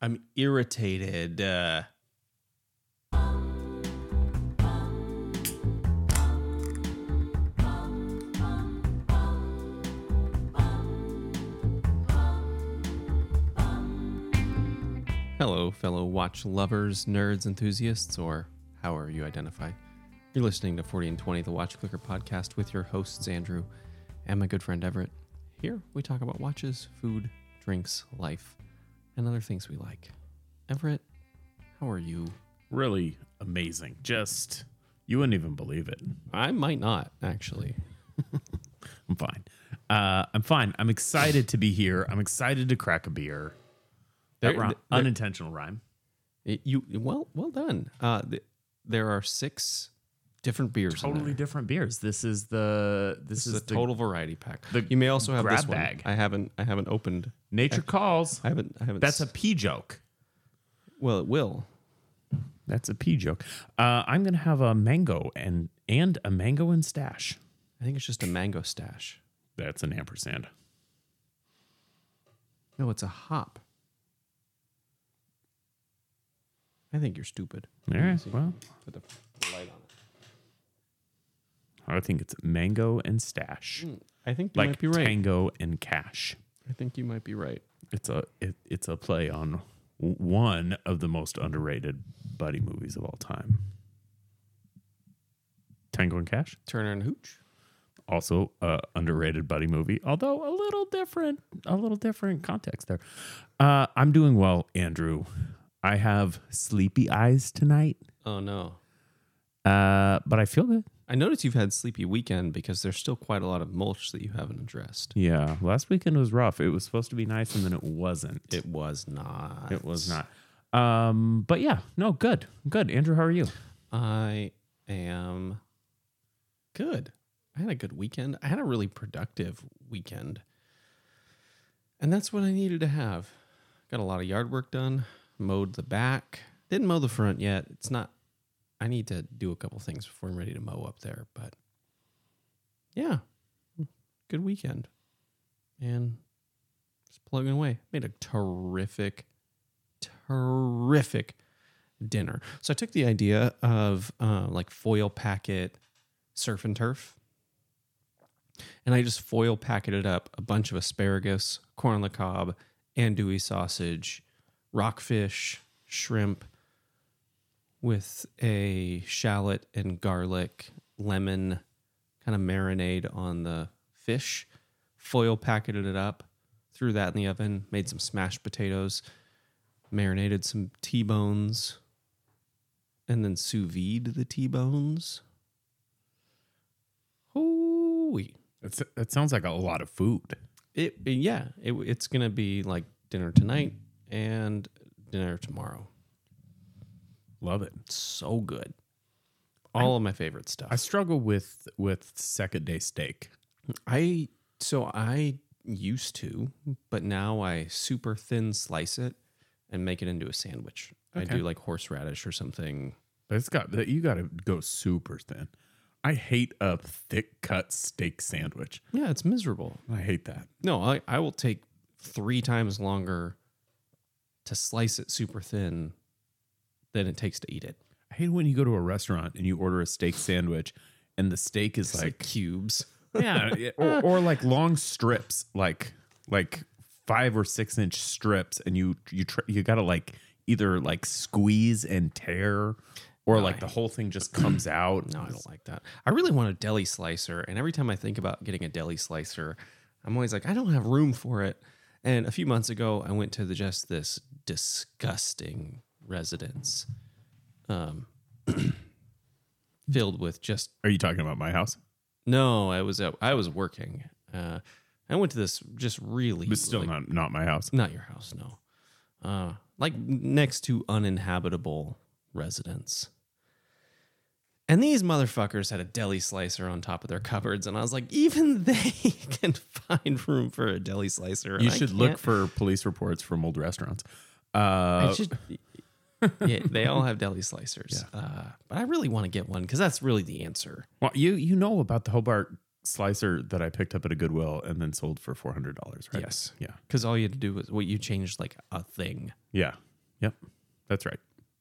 I'm irritated. Uh, Hello, fellow watch lovers, nerds, enthusiasts, or however you identify. You're listening to 40 and 20, the Watch Clicker podcast, with your hosts, Andrew and my good friend Everett. Here, we talk about watches, food, drinks, life, and other things we like. Everett, how are you? really amazing. Just you wouldn't even believe it. I might not, actually. I'm fine. Uh, I'm fine. I'm excited to be here. I'm excited to crack a beer. That There- rhyme- there- unintentional rhyme. It- you well, well done. Uh, th- there are six different beers. Totally different beers. This is the this, This is is a the total variety pack. the you may also have this grab one. bag. I haven't. I haven't opened. nature calls. I haven't. I haven't. That's a s- pee joke. well. It will. That's a pee joke. Uh, I'm gonna have a mango and and a mango and stash. I think it's just a mango stash. That's an ampersand. No, it's a hop. I think you're stupid. All right. Well, Put the light on it. I think it's mango and stash, I think you like might be right. tango and cash. I think you might be right. It's a it, it's a play on one of the most underrated buddy movies of all time. Tango and Cash, Turner and Hooch. also a underrated buddy movie, although a little different, a little different context there. Uh, I'm doing well, Andrew. I have sleepy eyes tonight, Oh no. uh, but I feel good. I noticed you've had sleepy weekend because there's still quite a lot of mulch that you haven't addressed. Yeah, last weekend was rough. It was supposed to be nice, and then it wasn't. It was not. It was not. Um, but yeah, no, good, good. Andrew, how are you? I am good. I had a good weekend. I had a really productive weekend. And that's what I needed to have. Got a lot of yard work done, mowed the back. Didn't mow the front yet. It's not I need to do a couple things before I'm ready to mow up there, but yeah. Good weekend. And just plugging away. Made a terrific terrific dinner. So I took the idea of uh, like foil packet surf and turf, and I just foil packeted up a bunch of asparagus, corn on the cob, andouille sausage, rockfish, shrimp, with a shallot and garlic, lemon kind of marinade on the fish. Foil packeted it up, threw that in the oven, made some smashed potatoes, marinated some T-bones, and then sous vide the T-bones. Hooey. It's, that sounds like a lot of food. It, yeah, it, it's gonna be like dinner tonight and dinner tomorrow. Love it. So good. All of my favorite stuff. I struggle with with second day steak. I so I used to, but now I super thin slice it and make it into a sandwich. I do like horseradish or something. But it's got that you got to go super thin. I hate a thick cut steak sandwich. Yeah, it's miserable. I hate that. No, I, I will take three times longer to slice it super thin than it takes to eat it. I hate when you go to a restaurant and you order a steak sandwich and the steak is like like cubes. yeah, or, or like long strips, like like five or six inch strips, and you you tr- you gotta like either like squeeze and tear, or like the whole thing just comes out. No, I don't like that. I really want a deli slicer, and every time I think about getting a deli slicer, I'm always like, I don't have room for it. And a few months ago, I went to the just this disgusting residence, um, filled with just Are you talking about my house? no. I was at, I was working. Uh, I went to this just really, But still like, not not my house. not your house, no. Uh, like next to uninhabitable residence. And these motherfuckers had a deli slicer on top of their cupboards, and I was like, even they can find room for a deli slicer. You should look for police reports from old restaurants. I Uh, just, yeah, they all have deli slicers, uh, but I really want to get one because that's really the answer. well, you you know about the Hobart slicer that I picked up at a Goodwill and then sold for four hundred dollars, right? Yes. Yeah. Because all you had to do was, well, you changed like a thing. Yeah. Yep. That's right.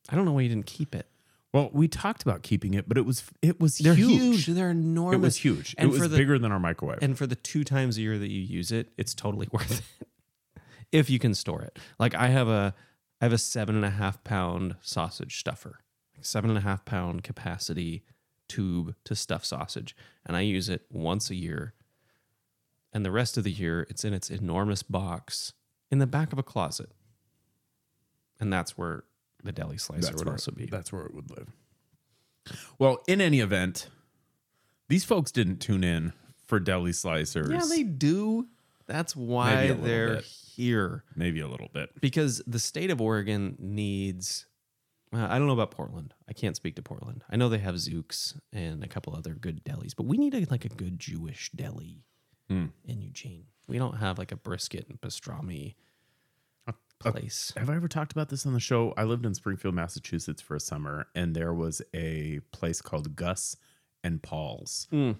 I don't know why you didn't keep it. Well, we talked about keeping it, but it was it was They're huge. huge. They're enormous. It was huge. And it was for the bigger than our microwave. and for the two times a year that you use it, it's totally worth it if you can store it. Like I have a, I have a seven and a half pound sausage stuffer, like seven and a half pound capacity tube to stuff sausage, and I use it once a year. And the rest of the year, it's in its enormous box in the back of a closet, and that's where the deli slicer would where, also be. That's where it would live. Well, in any event, these folks didn't tune in for deli slicers. Yeah, they do. That's why they're bit. here. maybe a little bit. because the state of Oregon needs. Uh, I don't know about Portland. I can't speak to Portland. I know they have Zuke's and a couple other good delis, but we need a, like a good Jewish deli Hmm. in Eugene. We don't have like a brisket and pastrami Uh, place. Have I ever talked about this on the show? I lived in Springfield, Massachusetts for a summer, and there was a place called Gus and Paul's. Mm.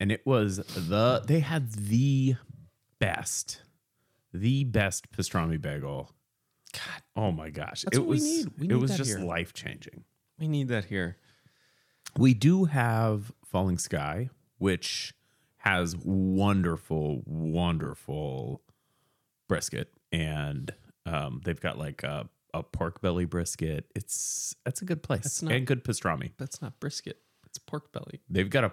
And it was the, they had the best, the best pastrami bagel. God, Oh my gosh. That's it what we was, need. We it was just life changing. we need that here. We do have Falling Sky, which has wonderful, wonderful brisket, and um, they've got like a, a pork belly brisket. It's that's a good place That's not- and good pastrami. That's not brisket. It's pork belly. They've got a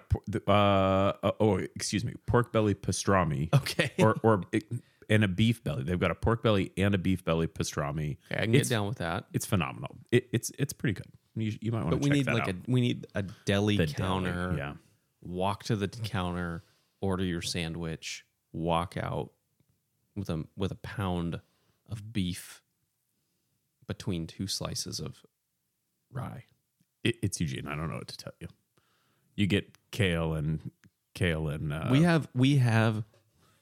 uh, uh oh excuse me pork belly pastrami Okay. or or and a beef belly. They've got a pork belly and a beef belly pastrami. okay, I can it's, get down with that. It's phenomenal. It, it's it's pretty good. You, you might want But to we check need that like out. a we need a deli The deli, counter. yeah. walk to the counter, order your sandwich, walk out with a with a pound of beef between two slices of rye. It, it's Eugene. I don't know what to tell you. You get kale and kale and uh, we have we have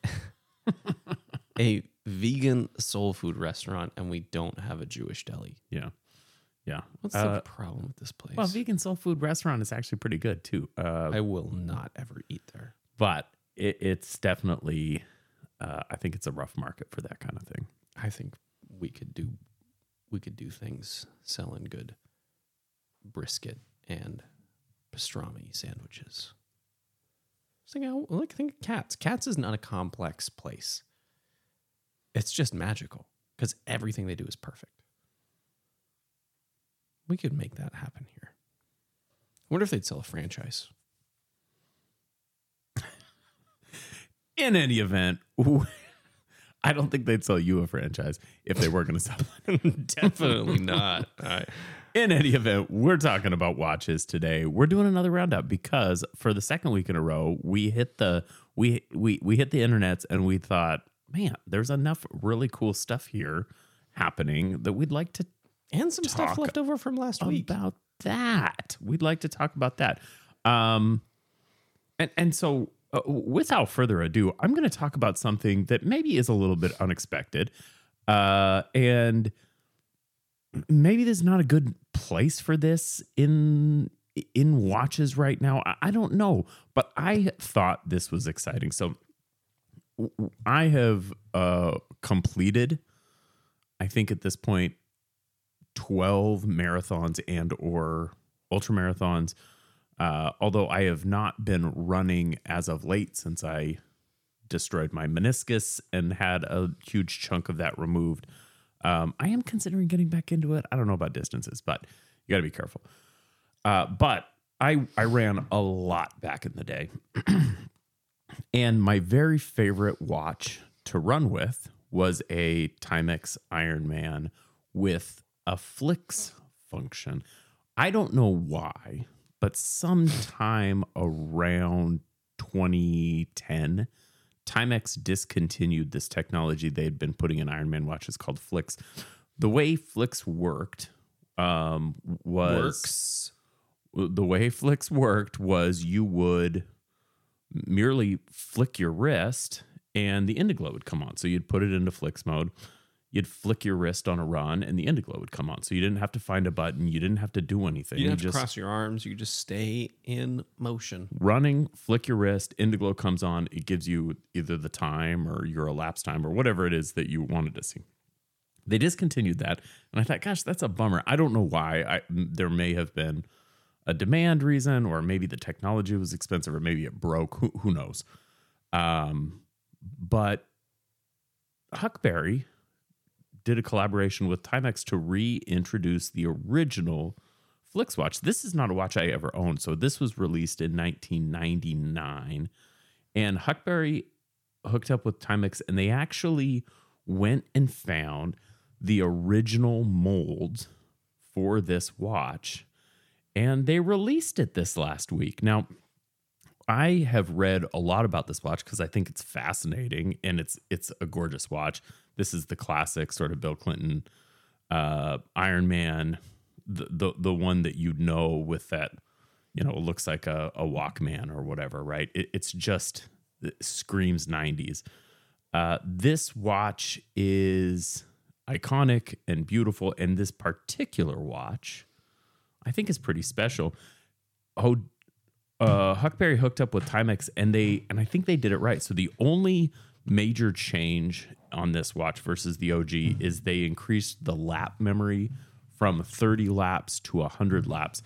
a vegan soul food restaurant and we don't have a Jewish deli. yeah, yeah. What's Uh, the problem with this place? well, vegan soul food restaurant is actually pretty good too. Uh, I will not ever eat there. but it, it's definitely. Uh, I think it's a rough market for that kind of thing. I think we could do we could do things selling good brisket and pastrami sandwiches. Just think, how- like oh, think of Katz. Katz is not a complex place. It's just magical because everything they do is perfect. We could make that happen here. I wonder if they'd sell a franchise. In any event, I don't think they'd sell you a franchise if they were going to sell it. Definitely not. In any event, we're talking about watches today. We're doing another roundup because for the second week in a row, we hit the we we we hit the internets and we thought, man, there's enough really cool stuff here happening that we'd like to And some stuff left over from last week. about that. We'd like to talk about that. Um, and and so uh, without further ado, I'm going to talk about something that maybe is a little bit unexpected, uh, and maybe there's not a good place for this in in watches right now. I, don't know, but I thought this was exciting. So I have uh, completed. I think at this point 12 marathons and or ultra marathons uh, although i have not been running as of late since i destroyed my meniscus and had a huge chunk of that removed um, i am considering getting back into it. I don't know about distances but you got to be careful. Uh, but I, I ran a lot back in the day. And my very favorite watch to run with was a Timex Ironman with a Flix function. I don't know why, but sometime around 2010, Timex discontinued this technology they had been putting in Ironman watches called Flix. The way Flix worked um, was Works. the way Flix worked was you would merely flick your wrist and the Indiglo would come on. So you'd put it into Flix mode. You'd flick your wrist on a run and the Indiglo would come on. So you didn't have to find a button. You didn't have to do anything. You didn't have just to cross your arms. You just stay in motion. running, flick your wrist, Indiglo comes on. It gives you either the time or your elapsed time or whatever it is that you wanted to see. They discontinued that, and I thought, gosh, that's a bummer. I don't know why. I there may have been a demand reason, or maybe the technology was expensive, or maybe it broke. Who, who knows? Um, but Huckberry did a collaboration with Timex to reintroduce the original Flix watch. This is not a watch I ever owned. So this was released in 1999. And Huckberry hooked up with Timex and they actually went and found the original mold for this watch and they released it this last week. Now, I have read a lot about this watch because I think it's fascinating and it's it's a gorgeous watch. This is the classic sort of Bill Clinton uh, Iron Man, the, the the one that you know with that, you know, looks like a, a Walkman or whatever, right? It, it's just it screams 90s. Uh, this watch is iconic and beautiful, and this particular watch, I think, is pretty special. Oh, uh, Huckberry hooked up with Timex, and they and I think they did it right. So the only major change on this watch versus the OG is they increased the lap memory from 30 laps to 100 laps.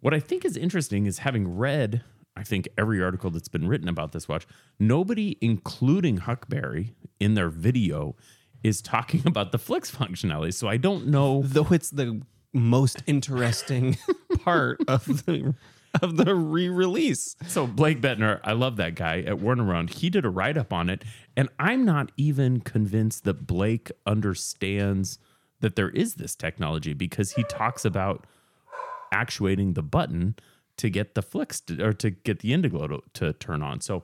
What I think is interesting is having read, I think, every article that's been written about this watch, nobody, including Huckberry, in their video is talking about the Flix functionality. So I don't know. Though it's the most interesting part of the of the re-release. So Blake Buettner, I love that guy at Worn & Wound. He did a write-up on it, and I'm not even convinced that Blake understands that there is this technology because he talks about actuating the button to get the flicks to, or to get the Indiglo to, to turn on. So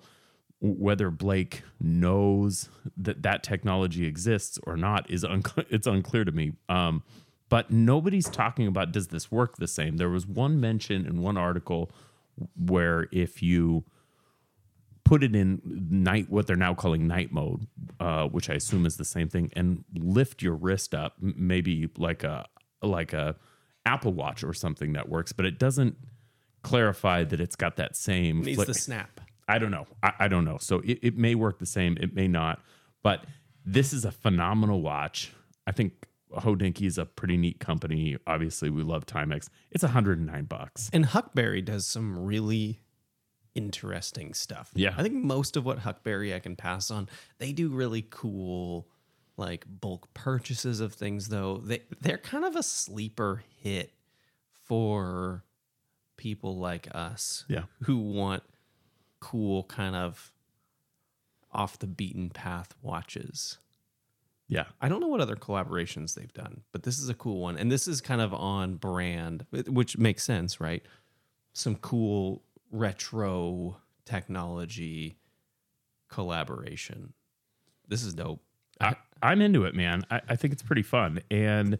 whether Blake knows that that technology exists or not is unclear. It's unclear to me. Um, but nobody's talking about does this work the same. There was one mention in one article where if you put it in night, what they're now calling night mode, uh, which I assume is the same thing, and lift your wrist up, maybe like a like a Apple Watch or something that works, but it doesn't clarify that it's got that same. It needs flick- the snap. I don't know. I, I don't know. So it, it may work the same. It may not. But this is a phenomenal watch. I think Hodinkee is a pretty neat company. Obviously, we love Timex. It's 109 bucks. And Huckberry does some really interesting stuff. Yeah. I think most of what Huckberry I can pass on. They do really cool like bulk purchases of things though. They they're kind of a sleeper hit for people like us Yeah. who want cool kind of off the beaten path watches. Yeah. I don't know what other collaborations they've done, but this is a cool one. And this is kind of on brand, which makes sense, right? Some cool retro technology collaboration. This is dope. I, I'm into it, man. I, I think it's pretty fun. And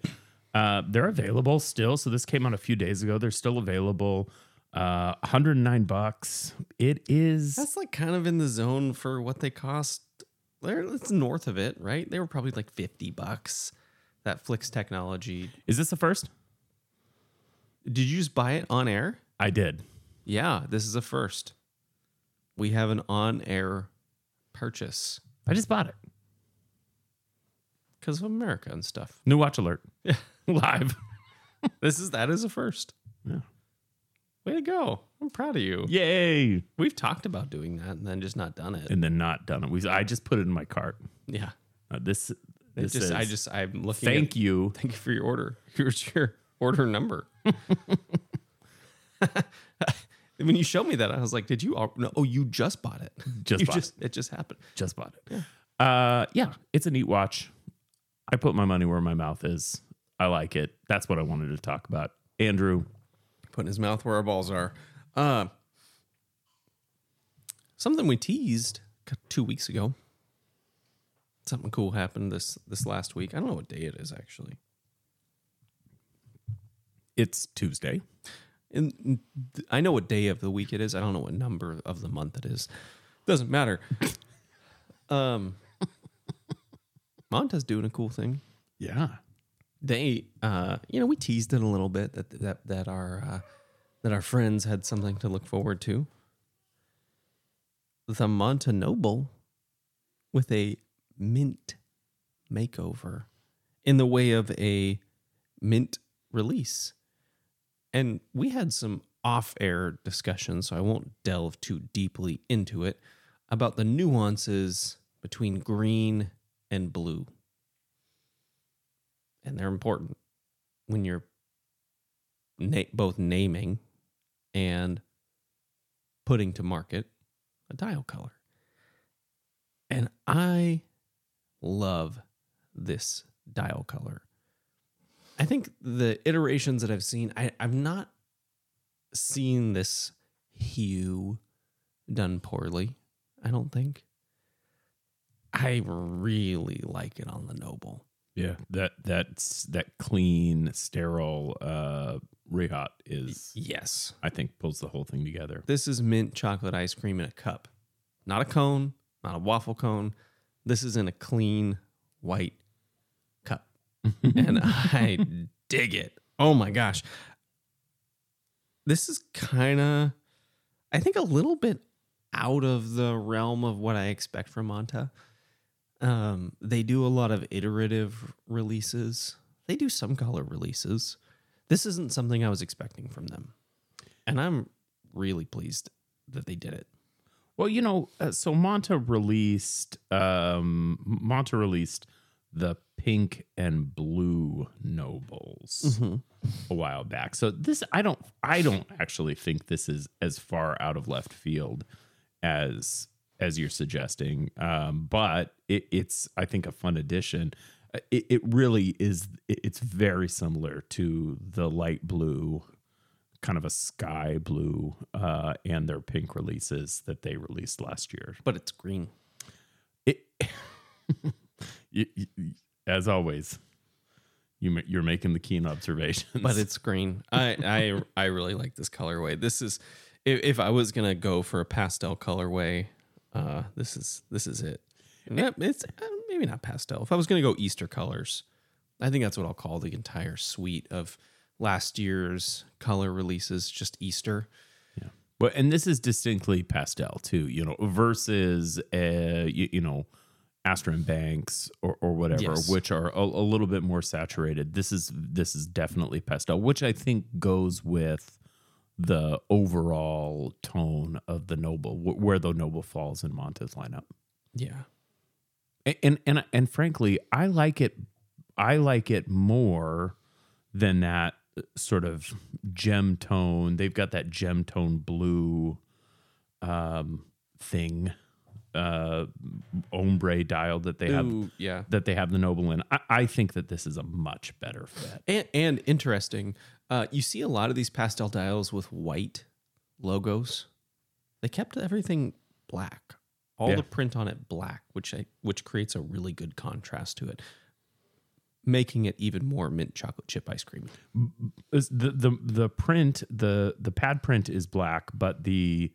uh, they're available still. So this came out a few days ago. They're still available. Uh, 109 bucks. It is. That's like kind of in the zone for what they cost. It's north of it, right? They were probably like 50 bucks. That Flix technology. Is this the first? Did you just buy it on air? I did. Yeah, this is a first. We have an on air purchase I just bought it. because of America and stuff. New watch alert. Yeah. Live. This is that is a first. Yeah. Way to go. I'm proud of you. Yay. We've talked about doing that and then just not done it. And then not done it. We, I just put it in my cart. yeah. Uh, this It this just is, I just I'm looking thank at, you. thank you for your order. Here's your order number. when you showed me that, I was like, "Did you? al- No, oh, you just bought it. Just bought just it just happened. Just bought it. Yeah. Uh, yeah, it's a neat watch. I put my money where my mouth is. I like it. That's what I wanted to talk about. Andrew, Putting his mouth where our balls are. Uh, something we teased two weeks ago. Something cool happened this this last week. I don't know what day it is actually. it's Tuesday. And I know what day of the week it is. I don't know what number of the month it is. Doesn't matter. um, Monta's doing a cool thing. Yeah. They, uh, you know, we teased it a little bit that that that our uh, that our friends had something to look forward to. The Monta Noble with a mint makeover in the way of a mint release. And we had some off air discussions, so I won't delve too deeply into it, about the nuances between green and blue. And they're important when you're na- both naming and putting to market a dial color. And I love this dial color. I think the iterations that I've seen, I, I've not seen this hue done poorly. I don't think. I really like it on the Noble. Yeah, that that's that clean, sterile uh rehaut is Yes. I think pulls the whole thing together. This is mint chocolate ice cream in a cup. Not a cone, not a waffle cone. This is in a clean white cup. and I dig it. Oh my gosh. This is kind of, I think, a little bit out of the realm of what I expect from Monta. Um, they do a lot of iterative releases, they do some color releases. This isn't something I was expecting from them. And I'm really pleased that they did it. Well, you know, uh, so Monta released um Monta released the pink and blue nobles a while back. So this I don't I don't actually think this is as far out of left field as as you're suggesting. Um, but it, it's I think a fun addition. Uh, It, it really is. it- It's very similar to the light blue, kind of a sky blue, uh, and their pink releases that they released last year. But it's green. It, as always, you you're making the keen observations. but it's green. I I I really like this colorway. This is if, if I was gonna go for a pastel colorway, uh, this is this is it. Yeah, it's uh, maybe not pastel. If I was gonna go Easter colors, I think that's what I'll call the entire suite of last year's color releases. Just Easter. Yeah. But and this is distinctly pastel too, you know, versus uh, you, you know, Astra and Banks or, or whatever, Yes. which are a, a little bit more saturated. This is this is definitely pastel, which I think goes with the overall tone of the noble, wh- where the noble falls in Monta's lineup. Yeah. A- and and and frankly, I like it. I like it more than that sort of gem tone. They've got that gem tone blue um, thing, uh, ombre dial that they have yeah. that they have the noble in. I, I think that this is a much better fit. And, and interesting, uh, you see a lot of these pastel dials with white logos. They kept everything black, all Yeah. the print on it black, which I, which creates a really good contrast to it, making it even more mint chocolate chip ice cream. The the the print the the pad print is black, but the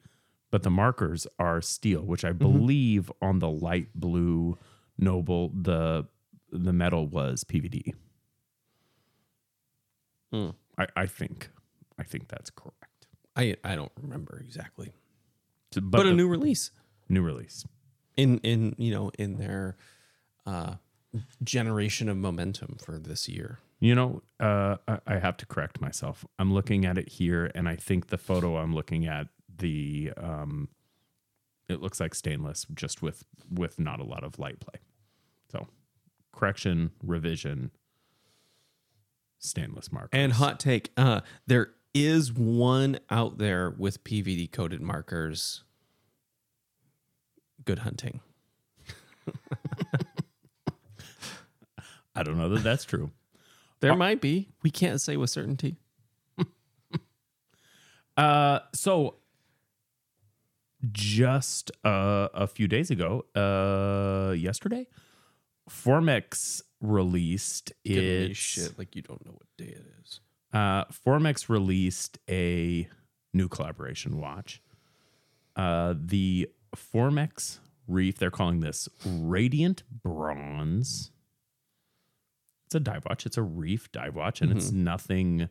but the markers are steel, which I believe on the light blue noble the the metal was PVD. Hmm. I, I think I think that's correct. I I don't remember exactly, So- but, the a new release new release. in in you know in their uh, generation of momentum for this year. You know, uh, I, I have to correct myself. I'm looking at it here, and I think the photo I'm looking at the um, it looks like stainless, just with with not a lot of light play. So, correction, revision, stainless markers. And hot take, uh, there is one out there with PVD coated markers. Good hunting. I don't know that that's true. There might be. We can't say with certainty. Uh, so just uh, a few days ago, uh, yesterday, Formex released its shit like you don't know what day it is. Uh, Formex released a new collaboration watch. Uh, the Formex Reef, they're calling this Radiant Bronze. It's a dive watch. It's a reef dive watch, and it's nothing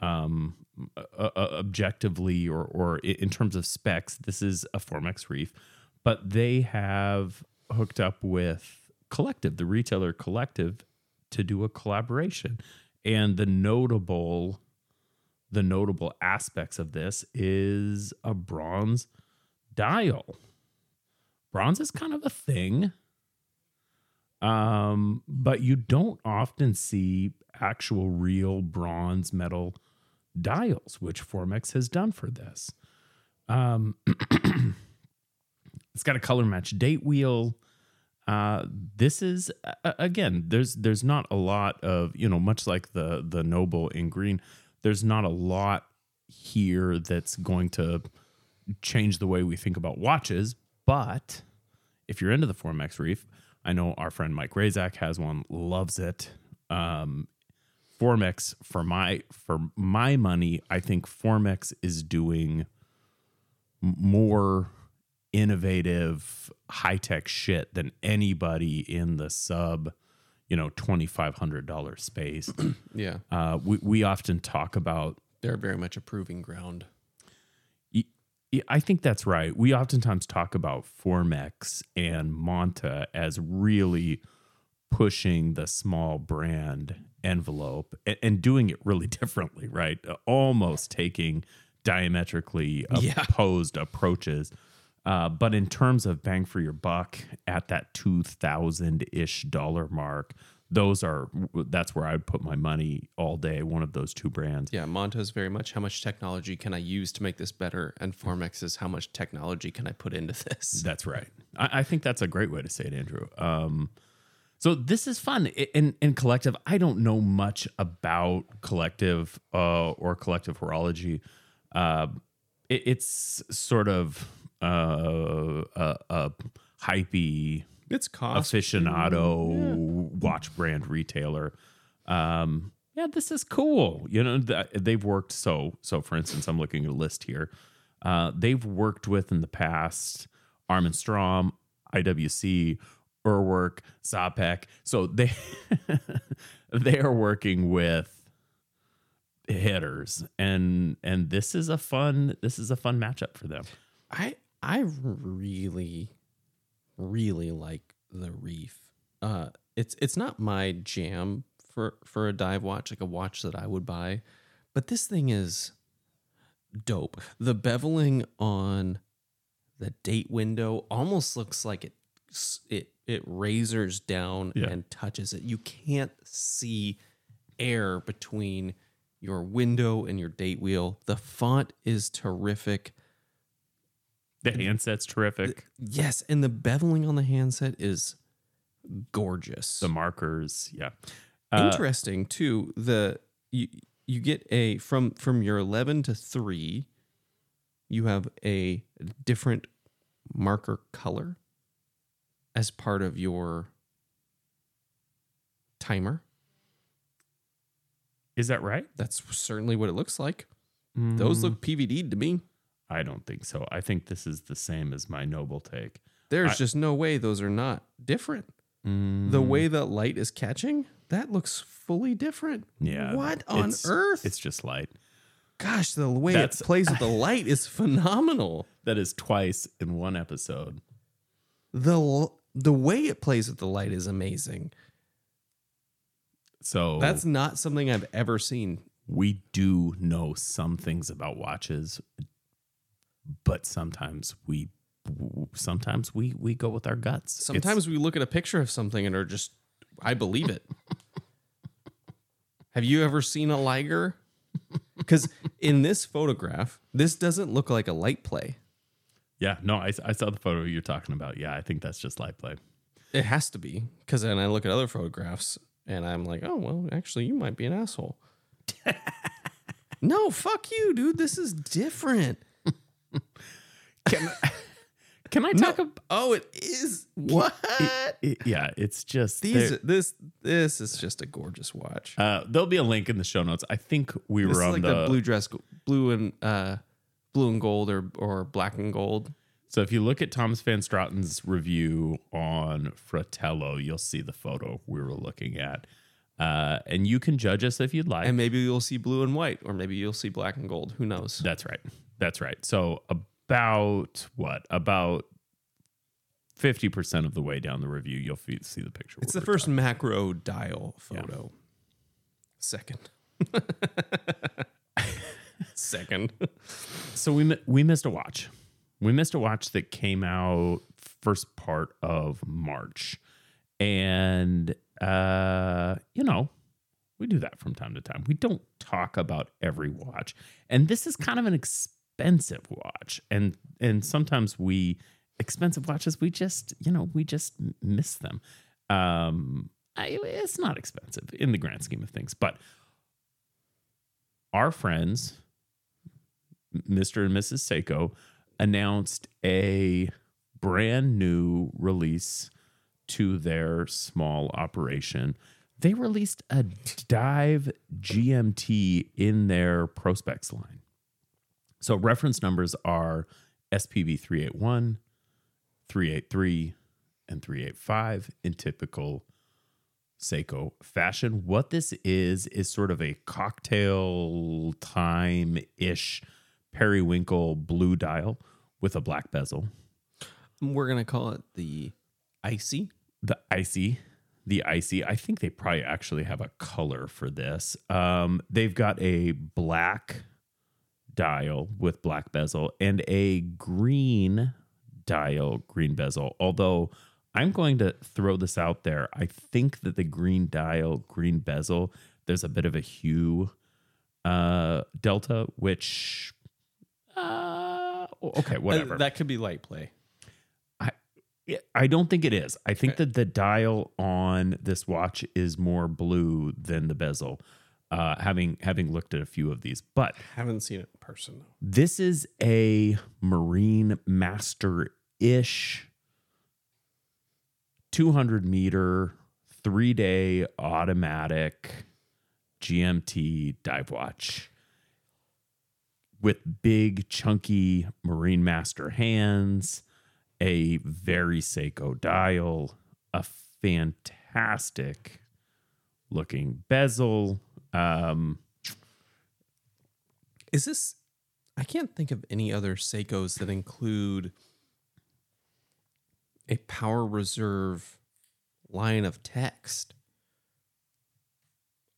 um, uh, uh, objectively or or in terms of specs. This is a Formex Reef, but they have hooked up with Collective, the retailer Collective, to do a collaboration. And the notable the notable aspects of this is a bronze dial. Bronze is kind of a thing. Um, but you don't often see actual real bronze metal dials, which Formex has done for this. Um, it's got a color match date wheel. Uh, this is again, there's there's not a lot of you know, much like the the noble in green. There's not a lot here that's going to change the way we think about watches. But if you're into the Formex Reef, I know our friend Mike Razak has one, loves it. Um, Formex for my for my money, I think Formex is doing more innovative, high tech shit than anybody in the sub, you know, twenty five hundred dollar space. Yeah. uh, we we often talk about. They're very much a proving ground. I think that's right. We oftentimes talk about Formex and Monta as really pushing the small brand envelope and, and doing it really differently, right? Almost taking diametrically Yeah. opposed approaches. Uh, but in terms of bang for your buck at that 2000 ish dollar mark, those are that's where I'd put my money all day. One of those two brands. Yeah, Monta is very much how much technology can I use to make this better, and Formex is how much technology can I put into this. That's right. I, I think that's a great way to say it, Andrew. Um, so this is fun. I- In in collective, I don't know much about collective uh, or collective horology. Uh, it, it's sort of uh, a, a hypey It's cost. aficionado watch brand retailer. Um, yeah, this is cool. You know, th- they've worked so so. For instance, I'm looking at a list here. Uh, they've worked with in the past Armin Strom, IWC, Urwerk, Czapek. So they they are working with hitters, and and this is a fun this is a fun matchup for them. I I really really like the Reef. Uh it's it's not my jam for for a dive watch like a watch that I would buy, but this thing is dope. The beveling on the date window almost looks like it it it razors down Yeah. and touches it. You can't see air between your window and your date wheel. The font is terrific. The handset's terrific. Yes, and the beveling on the handset is gorgeous. The markers, yeah. Uh, Interesting too. The you you get a from from your eleven to three, you have a different marker color as part of your timer. Is that right? That's certainly what it looks like. Those Mm. look PVD'd to me. I don't think so. I think this is the same as my noble take. There's I- just no way those are not different. The Mm, way that light is catching, that looks fully different. yeah. What on it's- earth? It's just light. Gosh, the way That's- it plays with the light is phenomenal. That is twice in one episode. The the way it plays with the light is amazing. So That's not something I've ever seen. we do know some things about watches, but sometimes we sometimes we we go with our guts. It's- Sometimes we look at a picture of something and are just, I believe it. Have you ever seen a Liger? Because in this photograph, this doesn't look like a light play. yeah, no, I, I saw the photo you're talking about. Yeah, I think that's just light play. It has to be. Because then I look at other photographs and I'm like, oh, well, actually, you might be an asshole. no, fuck you, dude. This is different. Can can I No. talk about? Oh, it is. What? yeah, it's just These this this is just a gorgeous watch. Uh, there'll be a link in the show notes. I think we This were on like the, the, blue dress, blue and uh, blue and gold, or or black and gold. So if you look at Thomas Van Straaten's review on Fratello, you'll see the photo we were looking at. Uh, and you can judge us if you'd like. And maybe you'll see blue and white, or maybe you'll see black and gold. Who knows? That's right. That's right. So about what? About fifty percent of the way down the review, you'll see the picture. It's the first macro dial photo. Second. Second. so we we missed a watch. We missed a watch that came out first part of March, and uh, you know, we do that from time to time. We don't talk about every watch, and this is kind of an expensive watch, and and sometimes we expensive watches we just you know we just miss them. Um, I, it's not expensive in the grand scheme of things, but our friends Mr. and Mrs. Seiko announced a brand new release to their small operation. They released a dive GMT in their Prospex line. So reference numbers are SPB 381, 383, and 385 in typical Seiko fashion. What this is, is sort of a cocktail time ish periwinkle blue dial with a black bezel. We're going to call it the icy. The icy, the icy. I think they probably actually have a color for this. Um, they've got a black dial with black bezel and a green dial, green bezel. Although I'm going to throw this out there. I think that the green dial, green bezel, there's a bit of a hue uh, delta, which uh, okay, whatever. Uh, that could be light play. I I don't think it is. I think that the dial on this watch is more blue than the bezel. Uh, having having looked at a few of these, but Haven't seen it in person this is a Marinemaster ish 200 meter, three day automatic GMT dive watch with big, chunky Marinemaster hands, a very Seiko dial, a fantastic looking bezel. Um, Is this? I can't think of any other Seikos that include a power reserve line of text.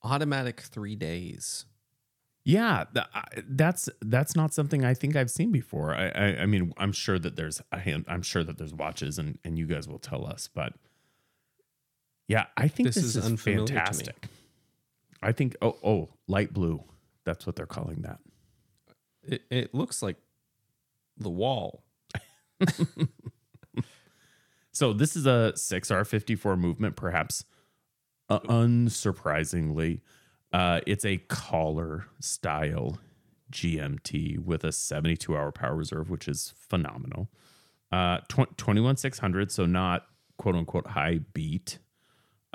Automatic three days. Yeah, that's that's not something I think I've seen before. I, I I mean, I'm sure that there's a hand. I'm sure that there's watches, and and you guys will tell us. But yeah, I think This this, is is, unfamiliar to me. fantastic. I think oh oh light blue. That's what they're calling that. It, it looks like the wall. So this is a 6R54 movement, perhaps uh, unsurprisingly. Uh, it's a caller style GMT with a 72 hour power reserve, which is phenomenal. Uh, tw- 21600, so not quote unquote high beat.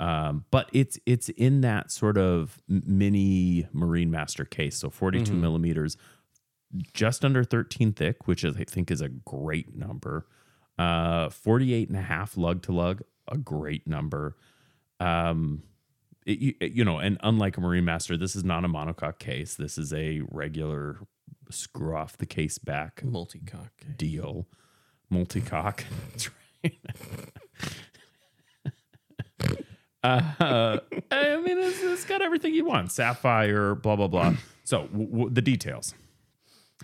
Um, but it's it's in that sort of mini Marinemaster case, so 42 millimeters, just under 13 thick, which is I think is a great number. Uh, 48 and a half lug to lug, a great number. Um, it, you, you know, and unlike a Marinemaster, this is not a monocoque case. This is a regular screw off the case back Multicock. deal, multi-cock. That's right. Uh, I mean, it's, it's got everything you want: sapphire, blah blah blah. So w- w- the details: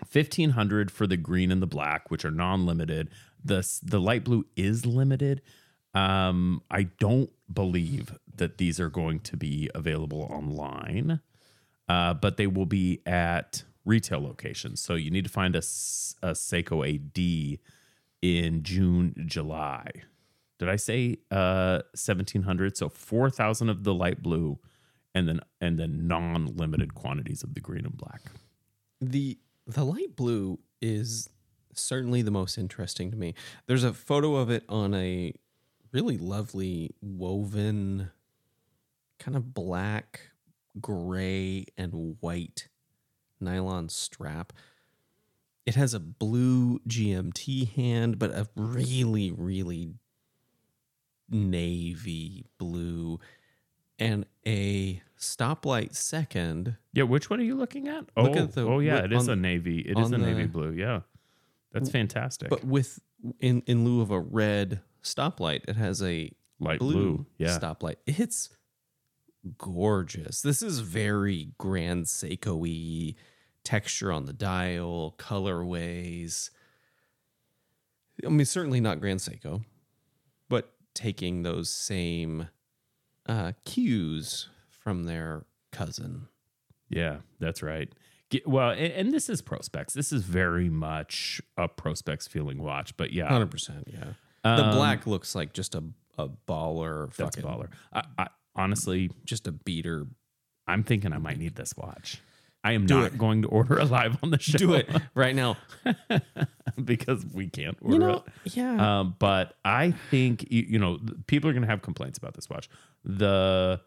fifteen hundred for the green and the black, which are non-limited. The the light blue is limited. Um, I don't believe that these are going to be available online uh, but they will be at retail locations. So you need to find a, a Seiko AD in June, July. Did I say uh, 1700? So 4,000 of the light blue and then and then non-limited quantities of the green and black. The the light blue is certainly the most interesting to me. There's a photo of it on a really lovely woven kind of black, gray and white nylon strap. It has a blue GMT hand, but a really, really navy blue and a stoplight second. Yeah, which one are you looking at? Oh, Look at oh, the- oh yeah, it is on- a navy. It is a navy blue. Yeah, that's fantastic. but with in in lieu of a red stoplight. It has a Light blue, blue. Yeah. stoplight. It's gorgeous. This is very Grand Seiko-y texture on the dial, colorways. I mean, certainly not Grand Seiko, taking those same uh, cues from their cousin. Yeah, that's right. Ge- Well, and, and this is Prospex. This is very much a Prospex feeling watch, but yeah, Hundred percent, yeah. The Um, black looks like just a a baller, that's fucking, baller. I, I, honestly, just a beater. I'm thinking I might need this watch. I am Do not it. going to order a live on the show. Do it right now. because we can't order You know, it. yeah. Um, but I think you, you know people are going to have complaints about this watch. The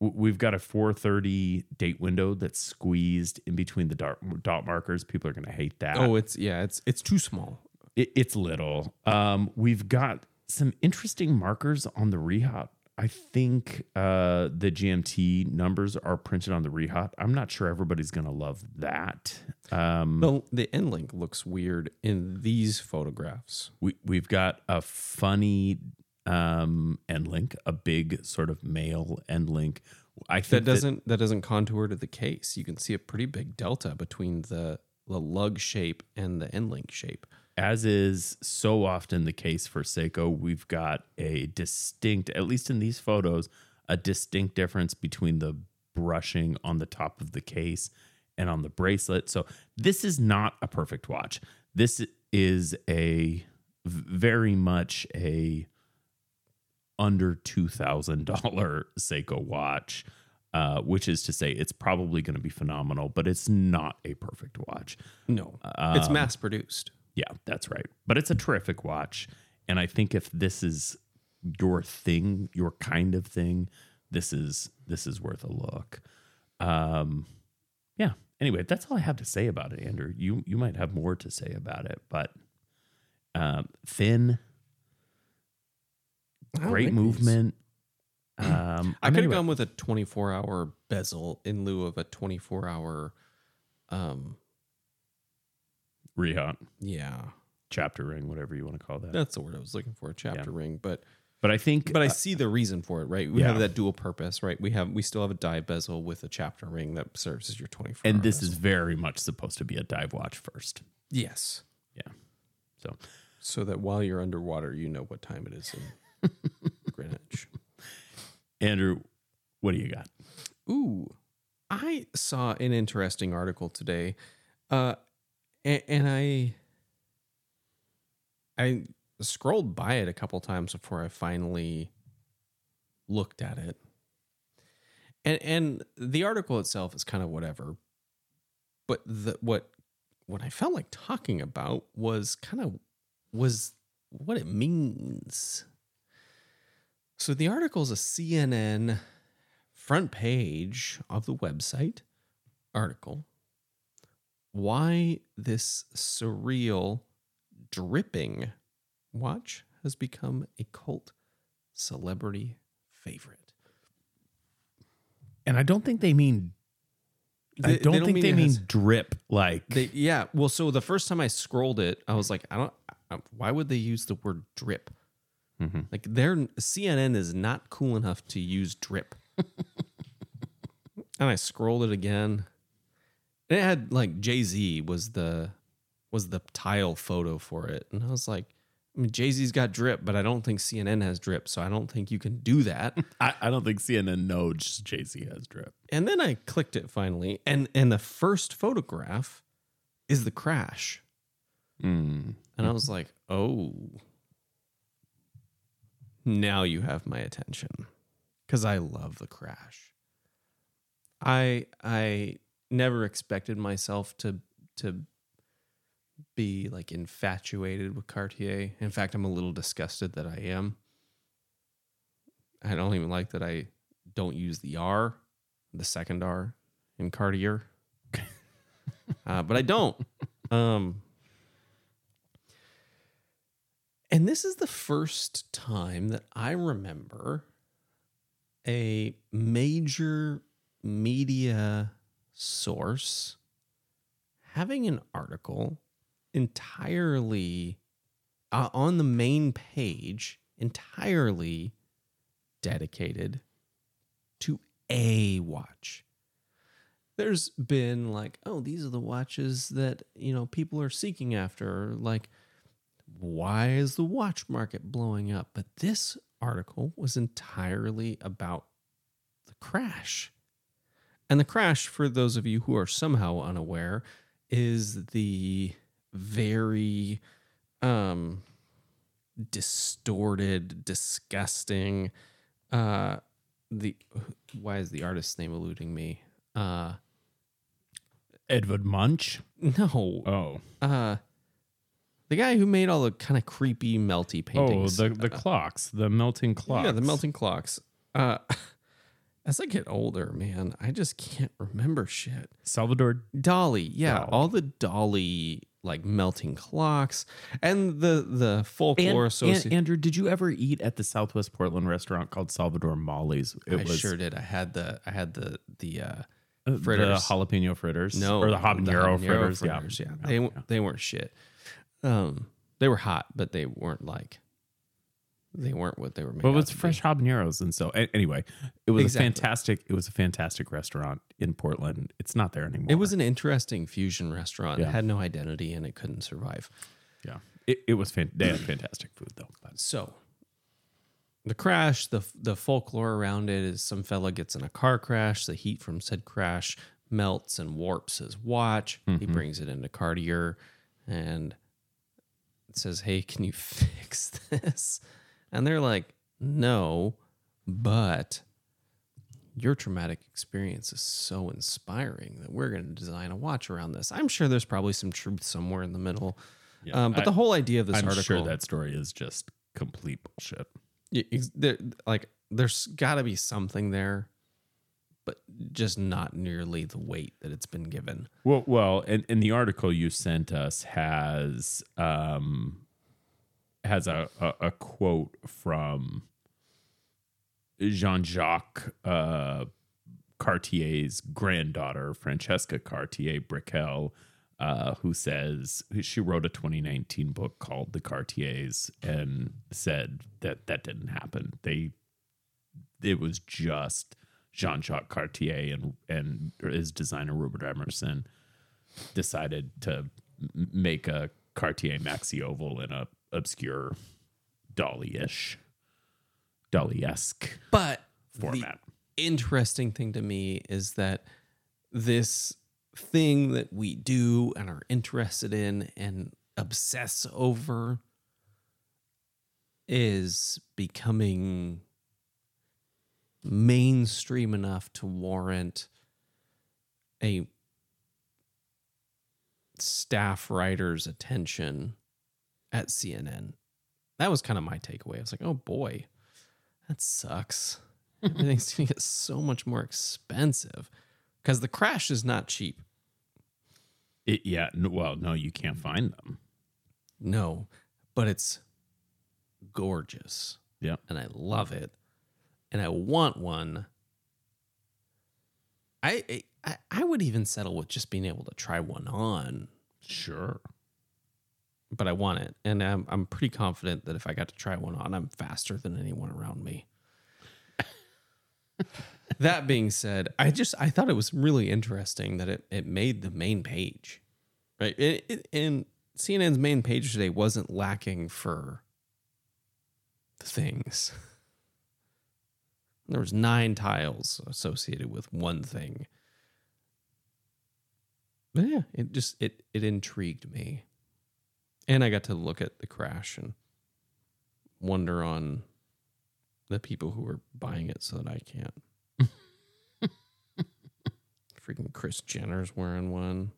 we've got a 4:30 date window that's squeezed in between the dot, dot markers. People are going to hate that. oh, it's yeah, it's it's too small. It, it's little. Um, we've got some interesting markers on the rehaut. I think uh, the GMT numbers are printed on the rehaut. I'm not sure everybody's going to love that. Um, The the end link looks weird in these photographs. we we've got a funny um end link, a big sort of male end link. I think That doesn't that doesn't contour to the case. You can see a pretty big delta between the the lug shape and the end link shape. As is so often the case for Seiko, we've got a distinct, at least in these photos, a distinct difference between the brushing on the top of the case and on the bracelet. So this is not a perfect watch. This is a very much a under two thousand dollar Seiko watch, uh, which is to say it's probably going to be phenomenal, but it's not a perfect watch. No, Um, it's mass produced. Yeah, that's right. But it's a terrific watch. And I think if this is your thing, your kind of thing, this is this is worth a look. Um yeah. Anyway, that's all I have to say about it, Andrew. You you might have more to say about it, but um thin, great movement. Um I could have anyway- gone with a 24 hour bezel in lieu of a 24 hour. Um, Rehaut, yeah, chapter ring, whatever you want to call that. that's the word I was looking for. Chapter ring, but But I think but I uh, see the reason for it. Right, we yeah. have that dual purpose. Right, we have we still have a die bezel with a chapter ring that serves as your 24. and hour this is very much supposed to be a dive watch first. yes, Yeah. So so that while you're underwater, you know what time it is in Greenwich. Andrew, what do you got? Ooh, I saw an interesting article today, uh, and, and I I scrolled by it a couple times before I finally looked at it. And and the article itself is kind of whatever, but the what what I felt like talking about was kind of was what it means. So the article is a CNN front page of the website article. Why this surreal dripping watch has become a cult celebrity favorite. And I don't think they mean. I They- they don't, don't think mean they mean has- drip like. They, yeah, well, so the first time I scrolled it, I was like, I don't. I- Why would they use the word drip? Mhm. Like, their CNN is not cool enough to use drip. and I scrolled it again. And it had like Jay Z was the was the tile photo for it, and I was like, I mean, Jay Z's got drip, but I don't think CNN has drip, so I don't think you can do that. I, I don't think CNN knows Jay Z has drip. and then I clicked it finally, and and the first photograph is the crash. Mm. And I was like, oh, now you have my attention. Because I love the crash. I I never expected myself to to be like infatuated with Cartier. In fact, I'm a little disgusted that I am. I don't even like that I don't use the R, the second R in Cartier. uh, but I don't. Um, and this is the first time that I remember a major media source having an article entirely uh, on the main page entirely dedicated to a watch. There's been like, oh, these are the watches that, you know, people are seeking after. Like, why is the watch market blowing up? But this article was entirely about the crash. And the crash, for those of you who are somehow unaware, is the very um distorted, disgusting uh the why is the artist's name eluding me? Uh Edvard Munch. no. Oh, Uh the guy who made all the kind of creepy melty paintings. oh, paintings. the the clocks, the melting clocks. Yeah, the melting clocks. Uh as I get older, man, I just can't remember shit. Salvador. Dali, yeah, Dali. all the Dali like melting clocks and the the folklore And, associated. and- Andrew, did you ever eat at the Southwest Portland restaurant called Salvador Molly's? It I was sure did. I had the I had the the uh uh, fritters. the jalapeno fritters. no or the habanero, fritters. fritters, Yeah, Yeah, they w- they weren't shit. Um, they were hot, but they weren't like they weren't what they were made. But it was to be. fresh habaneros, and so a- anyway, it was Exactly. a fantastic. It was a fantastic restaurant in Portland. It's not there anymore. It was an interesting fusion restaurant. Yeah. It had no identity and it couldn't survive. yeah. It, it was fan- they had fantastic food though. But So the crash, the the folklore around it is some fella gets in a car crash. The heat from said crash melts and warps his watch. He mm-hmm. brings it into Cartier and says, "Hey, can you fix this?" And they're like, "No, but." Your traumatic experience is so inspiring that we're going to design a watch around this. I'm sure there's probably some truth somewhere in the middle, um, but I- the whole idea of this I'm article, sure that story is just complete bullshit. Yeah, there, like there's got to be something there, but just not nearly the weight that it's been given. Well, well, and, and the article you sent us has um has a, a, a quote from Jean Jacques uh, Cartier's granddaughter, Francesca Cartier Brickell, uh, who says she wrote a 2019 book called The Cartiers and said that that didn't happen. They it was just Jean Jacques Cartier and and his designer Rupert Emmerson decided to make a Cartier maxi oval in a obscure Dali-ish, Dali-esque But format. the interesting thing to me is that this thing that we do and are interested in and obsess over is becoming mainstream enough to warrant a staff writer's attention at CNN. That was kind of my takeaway. I was like, oh boy, that sucks. Everything's going to get so much more expensive because the crash is not cheap. It, yeah, well, no, you can't find them. No, but it's gorgeous Yeah, and I love it. And I want one. I, I I would even settle with just being able to try one on, sure. But I want it. And I'm I'm pretty confident that if I got to try one on, I'm faster than anyone around me. that being said, I just I thought it was really interesting that it, it made the main page. Right. It, it, and CNN's main page today wasn't lacking for the things. There was nine tiles associated with one thing. But yeah, it just it it intrigued me. And I got to look at the crash and wonder on the people who were buying it so that I can't. Freaking Kris Jenner's wearing one.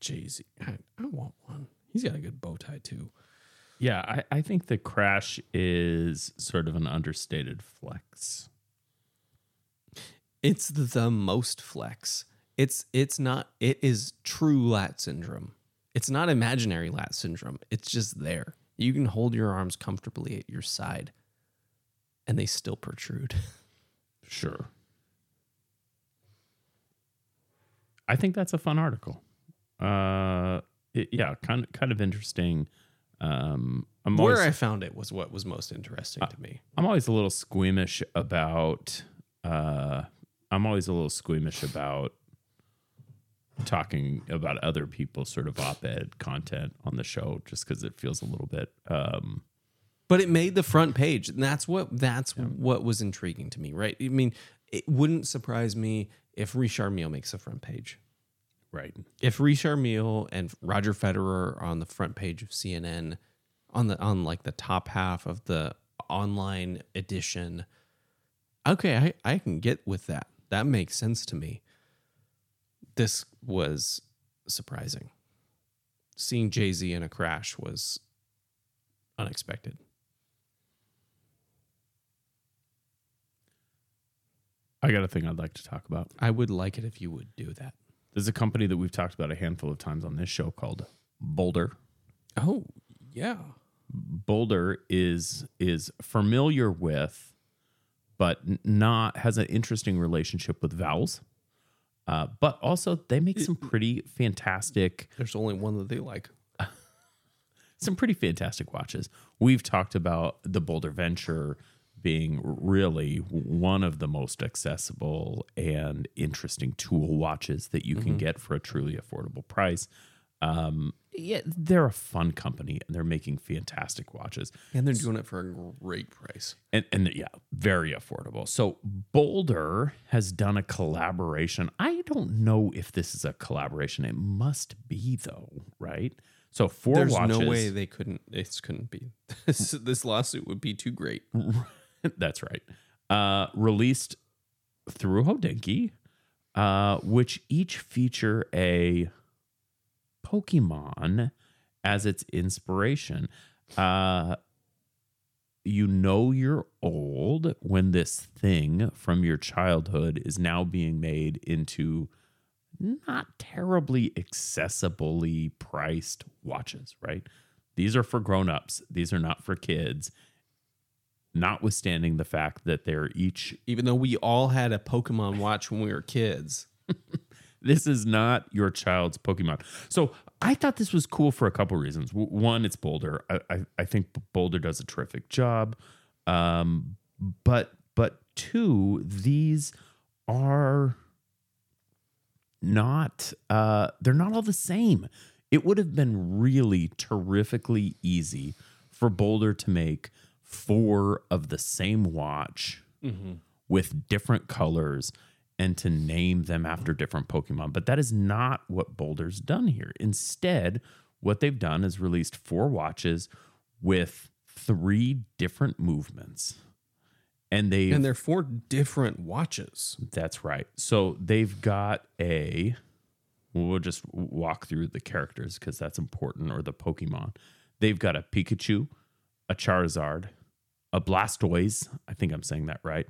Jay Z. I, I want one. He's got a good bow tie too. Yeah, I, I think the crash is sort of an understated flex. It's the most flex. It's it's not it is true lat syndrome. It's not imaginary lat syndrome. It's just there. You can hold your arms comfortably at your side and they still protrude. Sure. I think that's a fun article. Uh, it- yeah, kind of kind of interesting. Um, I'm Where always, I found it was what was most interesting to me. I'm always a little squeamish about. Uh, I'm always a little squeamish about talking about other people's sort of op-ed content on the show, just because it feels a little bit. Um, But it made the front page, and that's what that's what was intriguing to me, right? I mean, it wouldn't surprise me if Richard Mille makes the front page. right. If Richard Mille and Roger Federer are on the front page of CNN, on the on like the top half of the online edition, okay, I, I can get with that. That makes sense to me. This was surprising. Seeing Jay Z in a crash was unexpected. I got a thing I'd like to talk about. I would like it if you would do that. There's a company that we've talked about a handful of times on this show called Boldr. Oh, yeah. Boldr is is familiar with, but not has an interesting relationship with vowels. Uh, but also, they make some pretty fantastic, There's only one that they like. some pretty fantastic watches. We've talked about the Boldr Venture being really one of the most accessible and interesting tool watches that you can get for a truly affordable price. Um, yeah, they're a fun company and they're making fantastic watches. And they're doing it for a great price. and and yeah, very affordable. So Boldr has done a collaboration. I don't know if this is a collaboration. It must be though, right? So four There's watches. no way they couldn't. This couldn't be. This, this lawsuit would be too great. That's right. Uh, released through Hodinkee, uh, which each feature a Pokemon as its inspiration. Uh, you know you're old when this thing from your childhood is now being made into not terribly accessibly priced watches, right? These are for grown-ups. These are not for kids. Notwithstanding the fact that they're each Even though we all had a Pokemon watch when we were kids. this is not your child's Pokemon. So I thought this was cool for a couple reasons. W- One, it's Boldr. I, I, I think Boldr does a terrific job. Um, but but two, these are not uh, they're not all the same. It would have been really terrifically easy for Boldr to make four of the same watch with different colors and to name them after different Pokemon. But that is not what Boldr's done here. Instead, what they've done is released four watches with three different movements. And they And they're four different watches. that's right. So they've got a. We'll just walk through the characters because that's important, or the Pokemon. They've got a Pikachu, a Charizard, a Blastoise. I think I'm saying that right,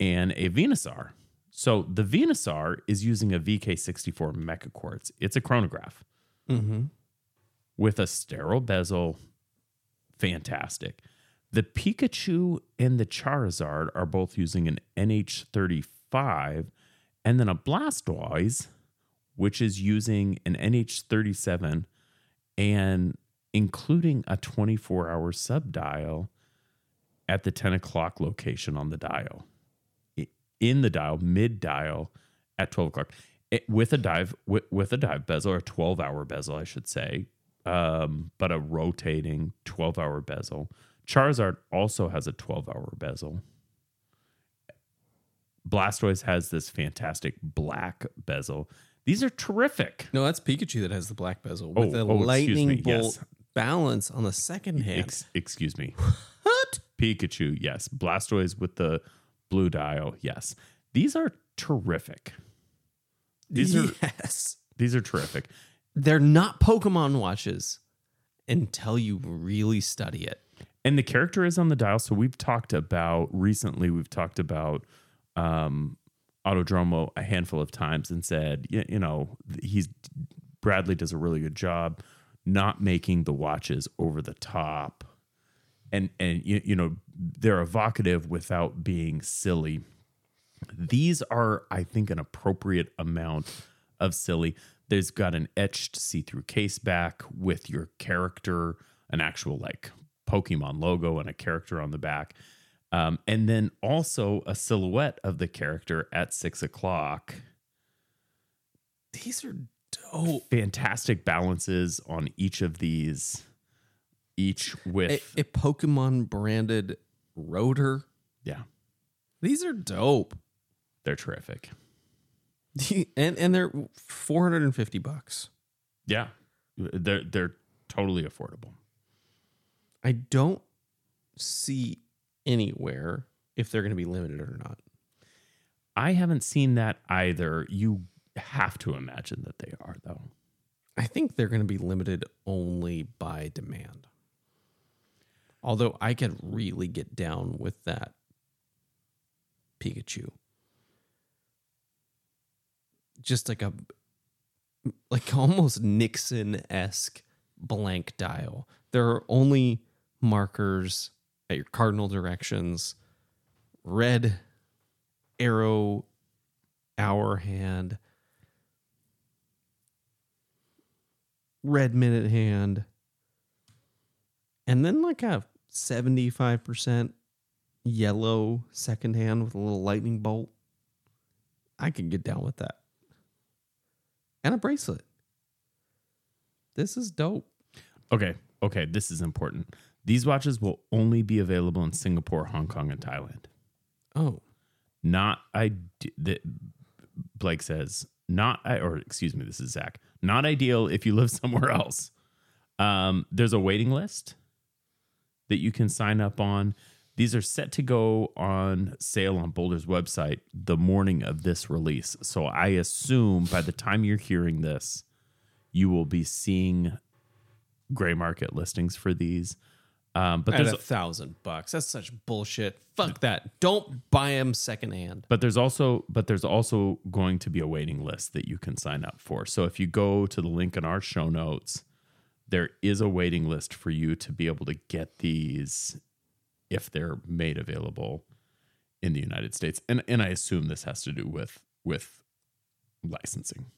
and a Venusaur. So the Venusaur is using a VK64 Mecha Quartz. It's a chronograph Mm-hmm. with a sterile bezel. Fantastic. The Pikachu and the Charizard are both using an NH35 and then a Blastoise, which is using an NH37 and including a 24 hour sub dial at the 10 o'clock location on the dial. In the dial, mid dial at 12 o'clock. It- with a dive with, with a dive bezel or a 12 hour bezel, I should say, um, but a rotating 12 hour bezel. Charizard also has a 12 hour bezel. Blastoise has this fantastic black bezel. These are terrific. No, that's Pikachu that has the black bezel with Oh, a oh, lightning me, bolt yes. balance on the second hand. Ex- excuse me. what? Pikachu, yes. Blastoise with the blue dial, yes. These are terrific. These are yes. these are terrific. They're not Pokemon watches until you really study it. and the character is on the dial. So we've talked about recently. We've talked about um, Autodromo a handful of times and said, you, you know, he's Bradley does a really good job not making the watches over the top, and and you, you know they're evocative without being silly. These are, I think, an appropriate amount of silly. There's got an etched see-through case back with your character, an actual like Pokemon logo and a character on the back. Um, and then also a silhouette of the character at six o'clock. These are dope. Fantastic balances on each of these, each with A, a Pokemon branded rotor. yeah, These are dope. they're terrific. And and they're 450 bucks. Yeah, they're they're totally affordable. I don't see anywhere if they're going to be limited or not. I haven't seen that either. You have to imagine that they are though. I think they're going to be limited only by demand. Although I could really get down with that Pikachu. Just like a like almost Nixon esque blank dial. There are only markers at your cardinal directions, red arrow hour hand, red minute hand, and then like a 75% yellow secondhand with a little lightning bolt. I can get down with that. And a bracelet. This is dope. Okay, okay, this is important. These watches will only be available in Singapore, Hong Kong, and Thailand. Oh, Not I. That Blake says not. I Or excuse me, this is Zach. Not ideal if you live somewhere else. Um, there's a waiting list that you can sign up on. These are set to go on sale on Boldr's website the morning of this release. So I assume by the time you're hearing this, you will be seeing gray market listings for these. Um, but at there's a thousand bucks. That's such bullshit. Fuck that. Don't buy them secondhand. But there's also but there's also going to be a waiting list that you can sign up for. So if you go to the link in our show notes, there is a waiting list for you to be able to get these if they're made available in the United States. And and I assume this has to do with with licensing.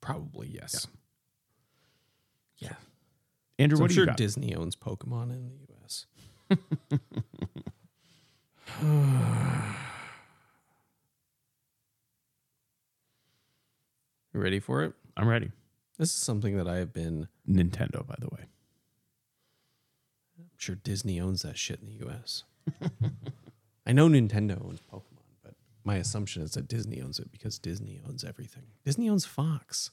Probably yes. Yeah. Andrew, So what I'm sure? Disney owns Pokemon in the US. you ready for it? I'm ready. This is something that I have been Nintendo, by the way. I'm sure Disney owns that shit in the US. I know Nintendo owns Pokemon, but my assumption is that Disney owns it because Disney owns everything. Disney owns Fox.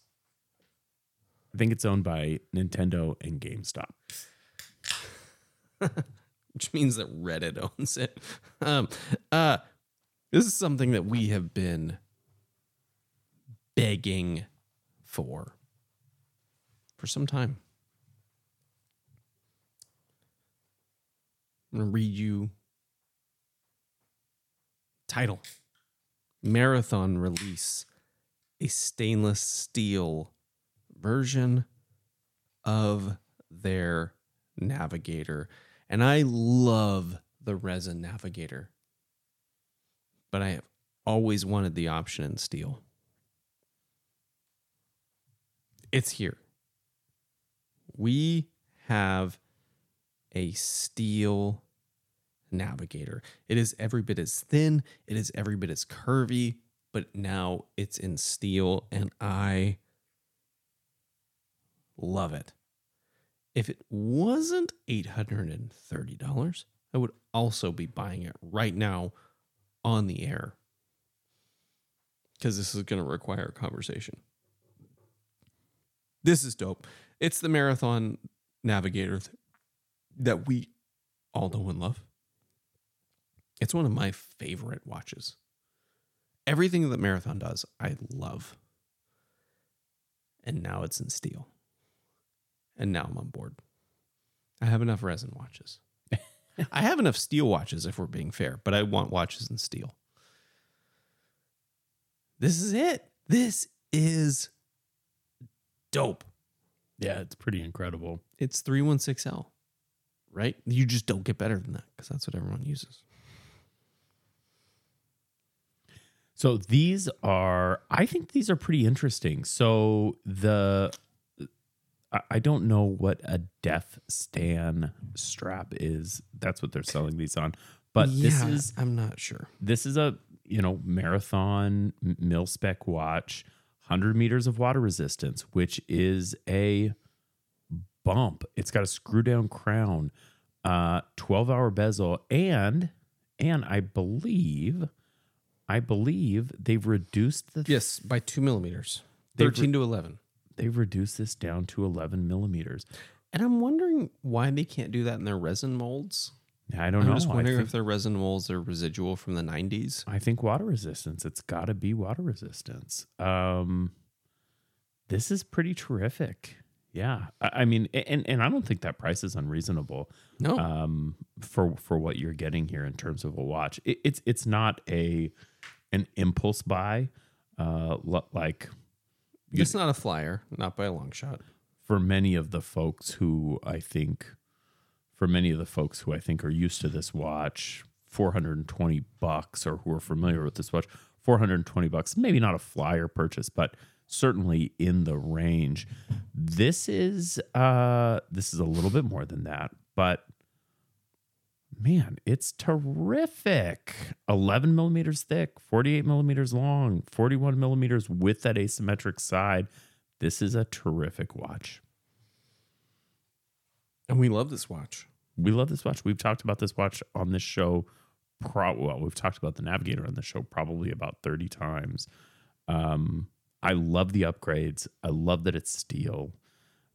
I think it's owned by Nintendo and GameStop. which means that Reddit owns it. Um, uh, this is something that we have been begging for for some time. I'm going to read you title Marathon release a stainless steel version of their navigator. And I love the resin navigator. But I have always wanted the option in steel. It's here. We have a steel navigator. It is every bit as thin, it is every bit as curvy, but now it's in steel and I love it. If it wasn't $830, I would also be buying it right now on the air because this is going to require a conversation. This is dope. It's the Marathon Navigator that we all know and love. It's one of my favorite watches. Everything that Marathon does, I love. And now it's in steel. And now I'm on board. I have enough resin watches. I have enough steel watches if we're being fair, but I want watches in steel. This is it. This is dope. Yeah, it's pretty incredible. It's 316L, right? You just don't get better than that because that's what everyone uses. So these are, I think these are pretty interesting. So the, I- don't know what a Death Stan strap is. That's what they're selling these on. But this is I'm not sure. this is a you know marathon mil spec watch 100 meters of water resistance which is a bump it's got a screw down crown uh 12 hour bezel and and i believe i believe they've reduced the Yes, by two millimeters, thirteen to eleven. they've reduced this down to 11 millimeters And I'm wondering why they can't do that in their resin molds. I don't I'm know. just I wondering think, if their resin molds are residual from the 90s. I think water resistance. It's got to be water resistance. Um this is pretty terrific. Yeah. I, I mean and and i don't think that price is unreasonable No, um for for what you're getting here in terms of a watch. It, it's it's not a an impulse buy uh like it's not a flyer, not by a long shot. for many of the folks who I think, for many of the folks who I think are used to this watch, 420 bucks, or who are familiar with this watch, 420 bucks, maybe not a flyer purchase, but certainly in the range. This is uh this is a little bit more than that, but man, it's terrific. 11 millimeters thick, 48 millimeters long, 41 millimeters with that asymmetric side. This is a terrific watch. And we love this watch. We love this watch. We've talked about this watch on this show. Pro- well, we've talked about the Navigator on the show probably about 30 times. Um, I love the upgrades. I love that it's steel.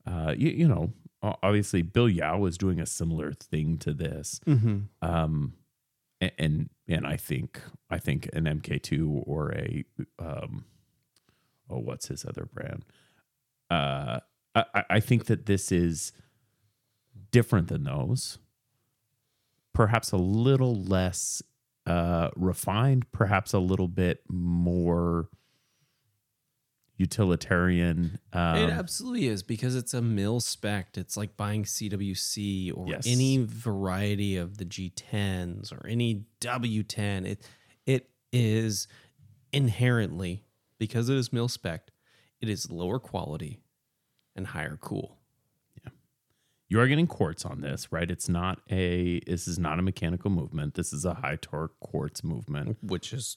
Uh, you, you know, obviously Bill Yao is doing a similar thing to this. Mm-hmm. Um, a- and and I think I think an MK2 or a um, oh, what's his other brand? Uh, I- I think that this is different than those. Perhaps a little less uh, refined, perhaps a little bit more utilitarian. Um, it absolutely is because it's a mil spec. It's like buying CWC or Yes. any variety of the G10s or any W10. It it is inherently because it is mil spec. It is lower quality and higher cool. You are getting quartz on this, right? It's not a this is not a mechanical movement. This is a high torque quartz movement. which is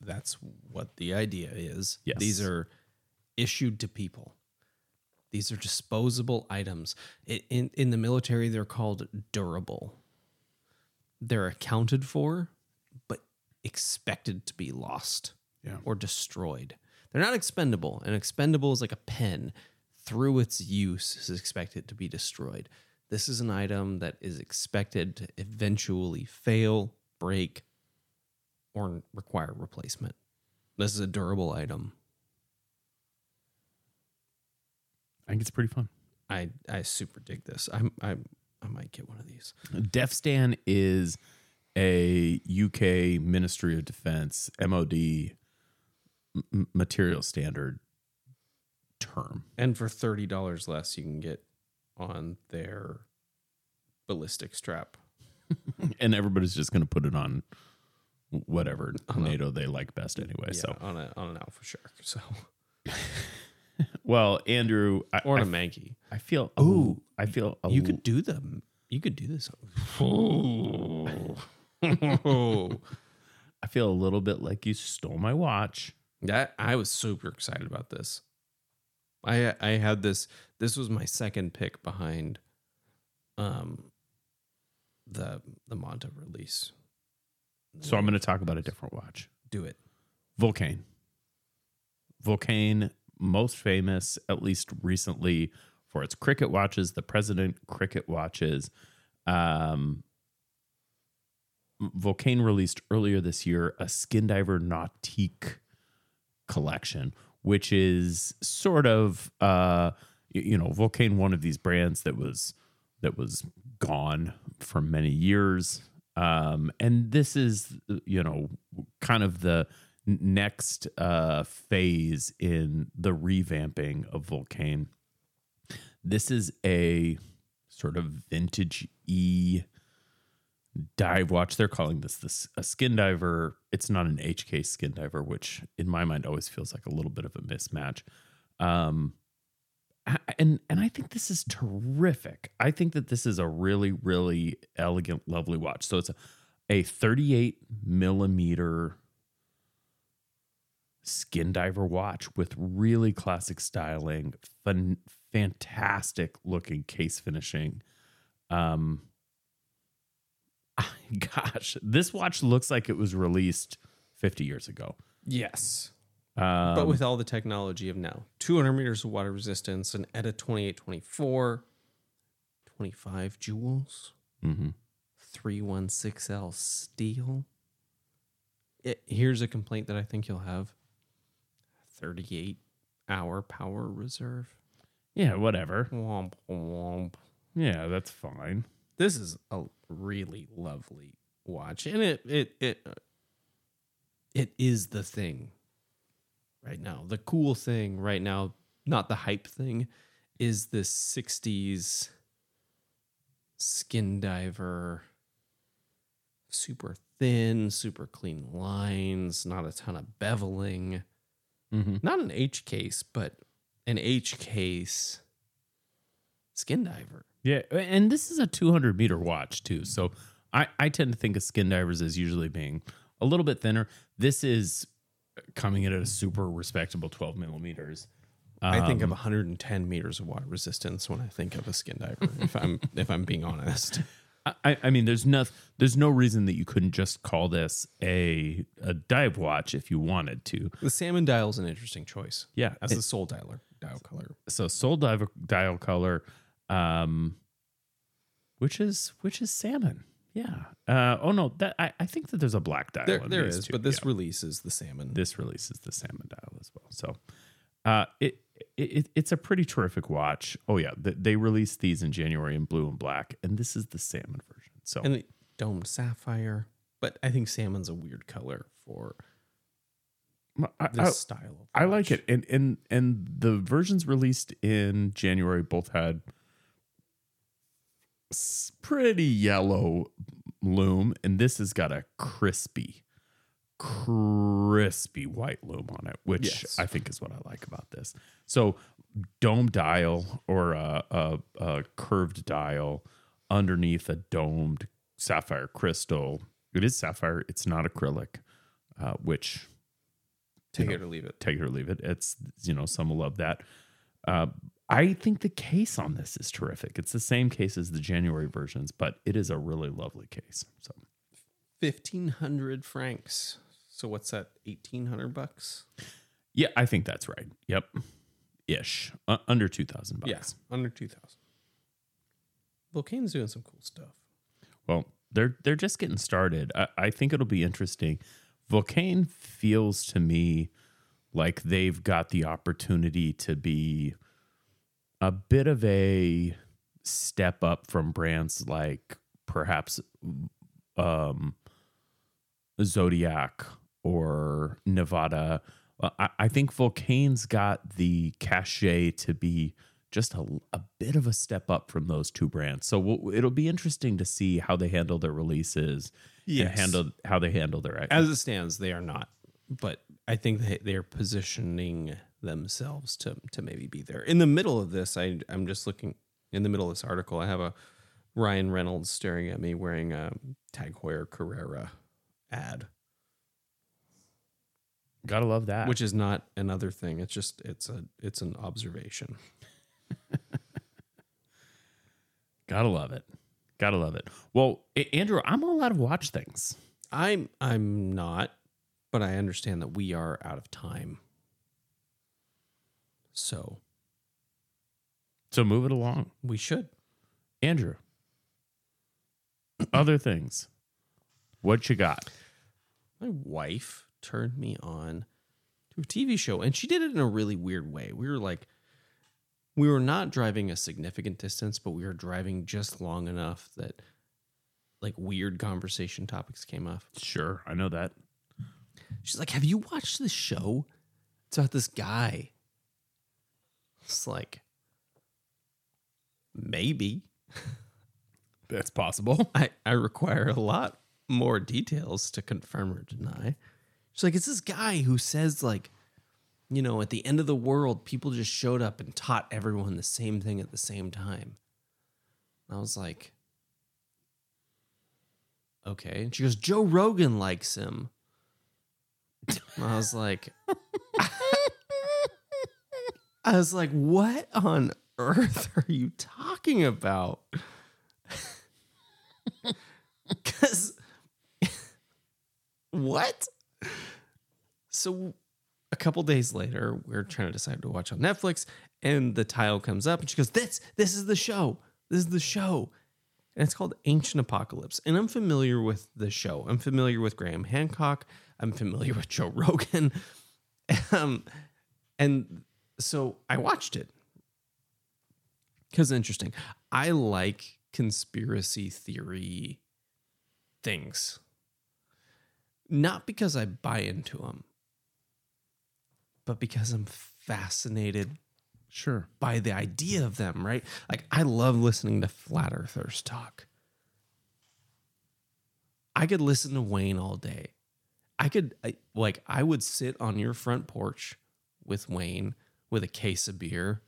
that's what the idea is. Yes. These are issued to people. These are disposable items. In in the military, they're called durable. They're accounted for, but expected to be lost Yeah. or destroyed. They're not expendable. And expendable is like a pen. Through its use is expected to be destroyed. This is an item that is expected to eventually fail, break, or require replacement. This is a durable item. I think it's pretty fun. I I super dig this. I'm I I might get one of these. DefStan is a UK Ministry of Defense MOD m- material standard term. And for thirty dollars less, you can get on their ballistic strap. And everybody's just going to put it on whatever On a- NATO they like best anyway. Yeah, So, on a on an Alpha Shark, so well, Andrew, I, or I, a Mankey. I feel ooh, I feel a You l- could do them. You could do this. I feel a little bit like you stole my watch. That I was super excited about this. I I had this. This was my second pick behind, um, the the Monta release. So I'm going to talk about a different watch. do it. Vulcain. Vulcain, most famous, at least recently, for its cricket watches, the President cricket watches. Um, Vulcain released earlier this year a Skin Diver Nautique collection, which is sort of, uh, you know, Vulcain, one of these brands that was that was gone for many years. Um, and this is, you know, kind of the next uh, phase in the revamping of Vulcain. This is a sort of vintage e dive watch. They're calling this this a skin diver. It's not an HK skin diver, which in my mind always feels like a little bit of a mismatch. Um, and and I think this is terrific. I think that this is a really really elegant, lovely watch. So it's a, a 38 millimeter skin diver watch with really classic styling, fun, fantastic looking case finishing. Um, gosh, this watch looks like it was released 50 years ago. Yes. Um, but with all the technology of now 200 meters of water resistance, an ETA 2824, 25 jewels, mhm. 316L steel. It, here's a complaint that I think you'll have 38 hour power reserve. yeah, whatever. Womp womp. Yeah, that's fine. This is a really lovely watch, and it it it uh, it is the thing right now. The cool thing right now, not the hype thing, is this '60s skin diver. Super thin, super clean lines, not a ton of beveling. Mhm. Not an H case, but an H case skin diver. Yeah, and this is a 200 meter watch too. So I, I tend to think of skin divers as usually being a little bit thinner. This is coming in at a super respectable 12 millimeters. I think of Um, 110 meters of water resistance when I think of a skin diver. if I'm if I'm being honest, I, I mean, there's no there's no reason that you couldn't just call this a a dive watch if you wanted to. the salmon dial is an interesting choice. Yeah, as the soul dialer dial color. so soul dive dial color, um, which is which is salmon. Yeah. Uh, oh no, that I, I think that there's a black dial. There in there these but this Yeah. release is the salmon. this releases the salmon dial as well. So, uh, it, it it's a pretty terrific watch. Oh yeah, th- they released these in January in blue and black, and this is the salmon version. So and the domed sapphire. But I think salmon's a weird color for I, this I, style of I like it, and and and the versions released in January both had pretty yellow loom, and this has got a crispy, crispy white loom on it, which Yes. I think is what I like about this. So, dome dial or a, a, a curved dial underneath a domed sapphire crystal. It is sapphire. It's not acrylic, uh, which Take know, it or leave it. take it or leave it. It's you know some will love that. Uh, I think the case on this is terrific. It's the same case as the January versions, but it is a really lovely case. So Fifteen hundred francs. So what's that? Eighteen hundred bucks. yeah, I think that's right. Yep, ish uh, under two thousand bucks. Yes, under two thousand. Vulcain's doing some cool stuff. Well, they're they're just getting started. I, I think it'll be interesting. Vulcain feels to me like they've got the opportunity to be a bit of a step up from brands like perhaps um, Zodiac or Nivada. Uh, I, I think Vulcain's got the cachet to be just a, a bit of a step up from those two brands. So we'll, it'll be interesting to see how they handle their releases and handle how they handle their As it stands, they are not. But I think they they're positioning themselves to to maybe be there. In the middle of this, I I'm just looking in the middle of this article. I have a Ryan Reynolds staring at me wearing a Tag Heuer Carrera ad, Gotta love that. which is not another thing. It's just it's a it's an observation. Gotta love it. Gotta love it. Well, Andrew, I'm all out of watch things. I'm I'm not, but I understand that we are out of time. So So move it along. we should. Andrew, other things. What you got? my wife turned me on to a TV show, and she did it in a really weird way. We were like, we were not driving a significant distance, but we were driving just long enough that like weird conversation topics came up. Sure, I know that. She's like, Have you watched this show? It's about this guy. It's like, maybe. That's possible. I, I require a lot more details to confirm or deny. She's like, it's this guy who says, like, you know, at the end of the world, people just showed up and taught everyone the same thing at the same time. And I was like, okay. And she goes, Joe Rogan likes him. And I was like, I was like, what on earth are you talking about? Because what? So a couple days later, we're trying to decide to watch on Netflix, and the tile comes up, and she goes, "This, this is the show. This is the show." And it's called Ancient Apocalypse. And I'm familiar with the show. I'm familiar with Graham Hancock. I'm familiar with Joe Rogan. Um, and so I watched it because interesting. I like conspiracy theory things, not because I buy into them, but because I'm fascinated Sure. by the idea of them, right? Like I love listening to flat earthers talk. I could listen to Wayne all day. I could I, like I would sit on your front porch with Wayne with a case of beer.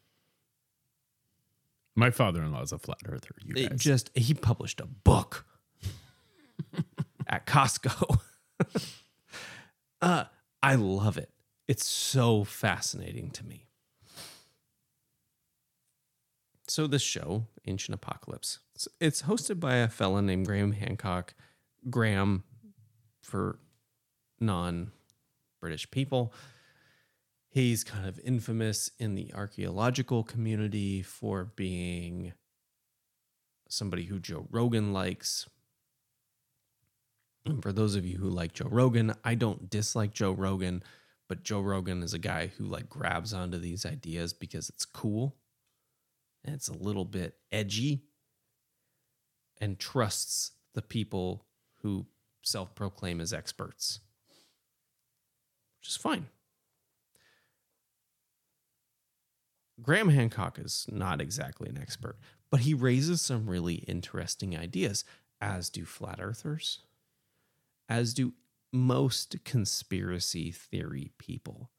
My father-in-law is a flat earther. You It guys. just he published a book at Costco. uh, I love it. It's so fascinating to me. So this show, Ancient Apocalypse, it's, it's hosted by a fella named Graham Hancock. Graham, for non-British people, he's kind of infamous in the archaeological community for being somebody who Joe Rogan likes. And for those of you who like Joe Rogan, I don't dislike Joe Rogan, but Joe Rogan is a guy who like grabs onto these ideas because it's cool and it's a little bit edgy and trusts the people who self-proclaim as experts. Which is fine. Graham Hancock is not exactly an expert, but he raises some really interesting ideas, as do flat earthers, as do most conspiracy theory people.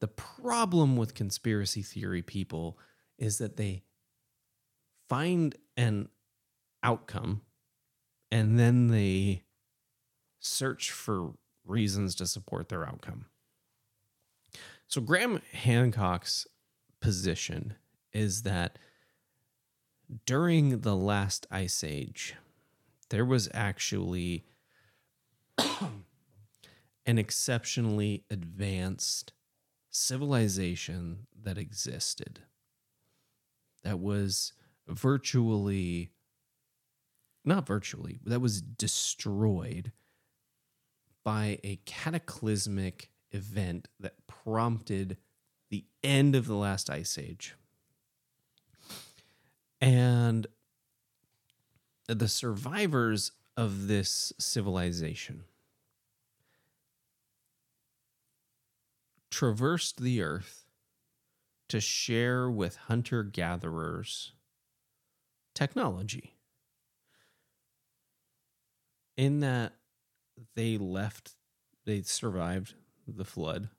The problem with conspiracy theory people is that they find an outcome and then they search for reasons to support their outcome. So, Graham Hancock's position is that during the last ice age, there was actually an exceptionally advanced civilization that existed that was virtually not virtually that was destroyed by a cataclysmic event that prompted the end of the last ice age and the survivors of this civilization traversed the earth to share with hunter gatherers technology. In that they left, they survived the flood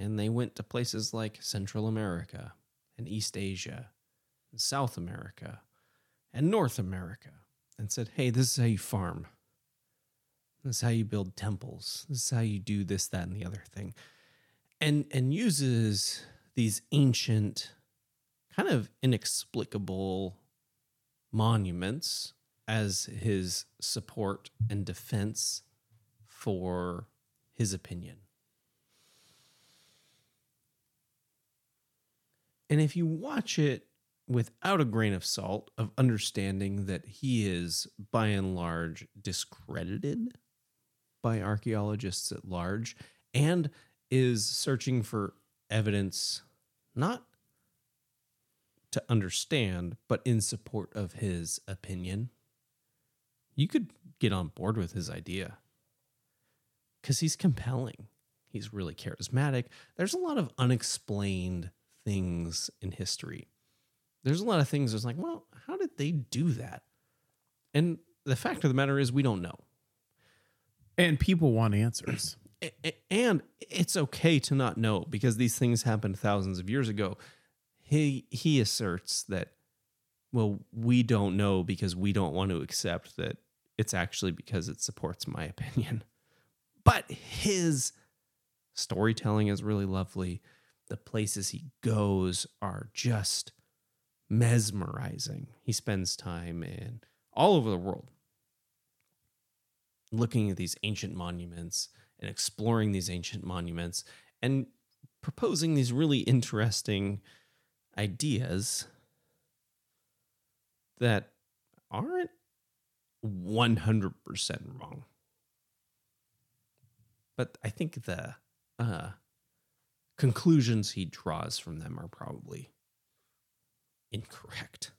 and they went to places like Central America and East Asia and South America and North America and said, hey, this is how you farm. This is how you build temples. This is how you do this, that, and the other thing. And and uses these ancient, kind of inexplicable monuments as his support and defense for his opinion. And if you watch it without a grain of salt, of understanding that he is by and large discredited by archaeologists at large and is searching for evidence not to understand, but in support of his opinion, you could get on board with his idea because he's compelling. He's really charismatic. There's a lot of unexplained things in history. There's a lot of things that's like, well, how did they do that? And the fact of the matter is, we don't know. And people want answers. And it's okay to not know because these things happened thousands of years ago. He he asserts that well, we don't know because we don't want to accept that it's actually because it supports my opinion. But his storytelling is really lovely. The places he goes are just mesmerizing. He spends time in all over the world looking at these ancient monuments and exploring these ancient monuments and proposing these really interesting ideas that aren't 100% wrong. But I think the uh, conclusions he draws from them are probably incorrect.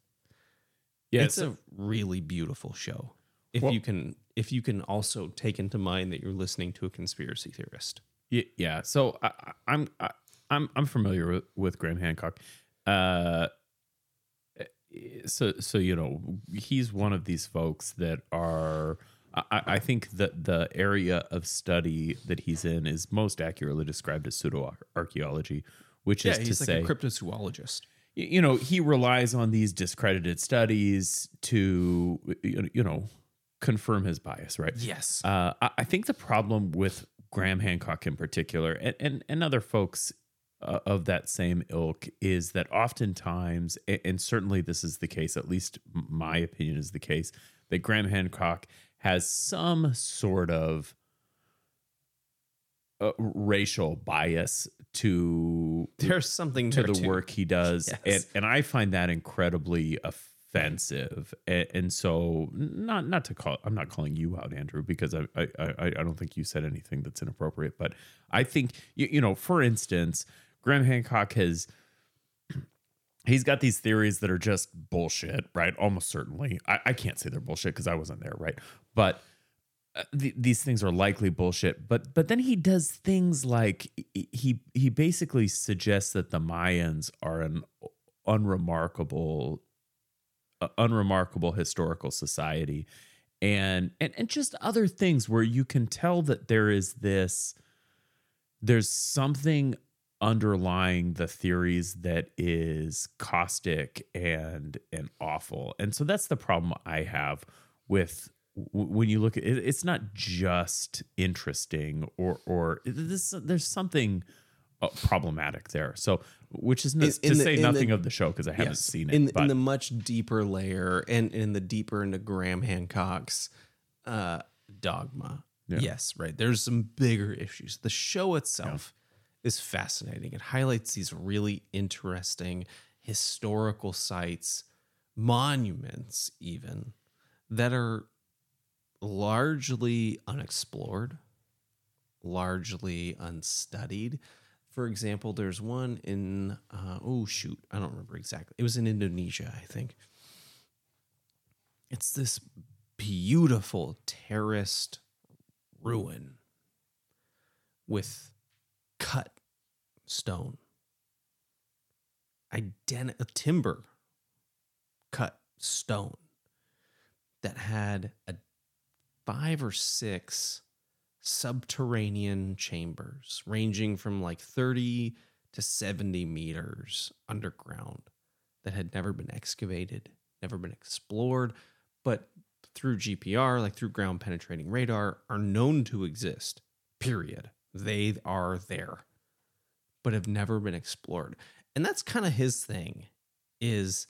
Yeah, it's a really beautiful show. If Well- you can if you can also take into mind that you're listening to a conspiracy theorist. Yeah. So I, I- I'm I, I'm I'm familiar with, with Graham Hancock. Uh, so so you know he's one of these folks that are. I, I think that the area of study that he's in is most accurately described as pseudo archaeology, which is to like say, a cryptozoologist. you know, he relies on these discredited studies to you know confirm his bias, right? Yes. Uh, I, I think the problem with Graham Hancock in particular, and and, and other folks uh, of that same ilk, is that oftentimes, and certainly this is the case. At least my opinion is the case that Graham Hancock has some sort of uh, racial bias to There's something to the too. work he does Yes. and and I find that incredibly offensive and, and so not not to call I'm not calling you out Andrew because I I I, I don't think you said anything that's inappropriate but I think you, you know for instance Graham Hancock has he's got these theories that are just bullshit right almost certainly I, I can't say they're bullshit because I wasn't there right but uh, th- these things are likely bullshit. But but then he does things like he- he basically suggests that the mayans are an unremarkable uh, unremarkable historical society. And and and just other things where you can tell that there is this there's something underlying the theories that is caustic and and awful. And so that's the problem i have with when you look at it it's not just interesting or or this there's something uh, problematic there so which is n- to the- say nothing the- of the show because i haven't Yes. seen it in, but in the much deeper layer and in the deeper into Graham Hancock's uh, dogma. Yeah. Yes, right. There's some bigger issues. The show itself is fascinating. It highlights these really interesting historical sites, monuments, even that are largely unexplored, largely unstudied. For example, there's one in, uh, oh, shoot, I don't remember exactly. It was in Indonesia, I think. It's this beautiful terraced ruin with cut stone, ident- timber cut stone that had a five or six subterranean chambers ranging from like 30 to 70 meters underground that had never been excavated, never been explored, but through GPR, like through ground penetrating radar, are known to exist. Period. They are there, but have never been explored. And that's kind of his thing is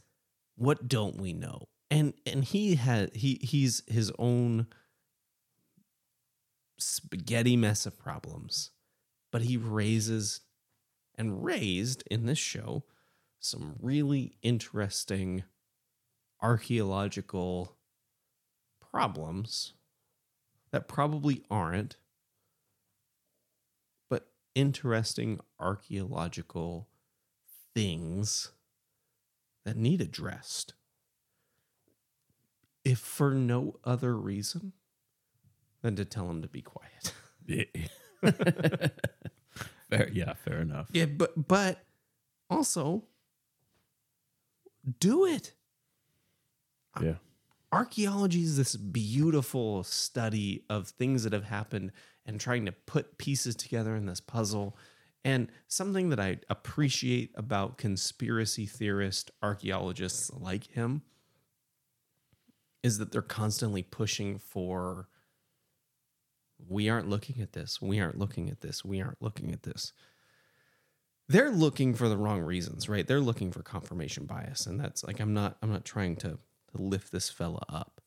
what don't we know? And and he had he he's his own spaghetti mess of problems, but he raises and raised in this show some really interesting archaeological problems that probably aren't, but interesting archaeological things that need addressed. If for no other reason than to tell him to be quiet. fair, yeah fair enough Yeah, but but also do it. yeah archaeology is this beautiful study of things that have happened and trying to put pieces together in this puzzle. And something that I appreciate about conspiracy theorist archaeologists like him is that they're constantly pushing for we aren't looking at this, we aren't looking at this, we aren't looking at this. They're looking for the wrong reasons, right? They're looking for confirmation bias. And that's like I'm not I'm not trying to to lift this fella up.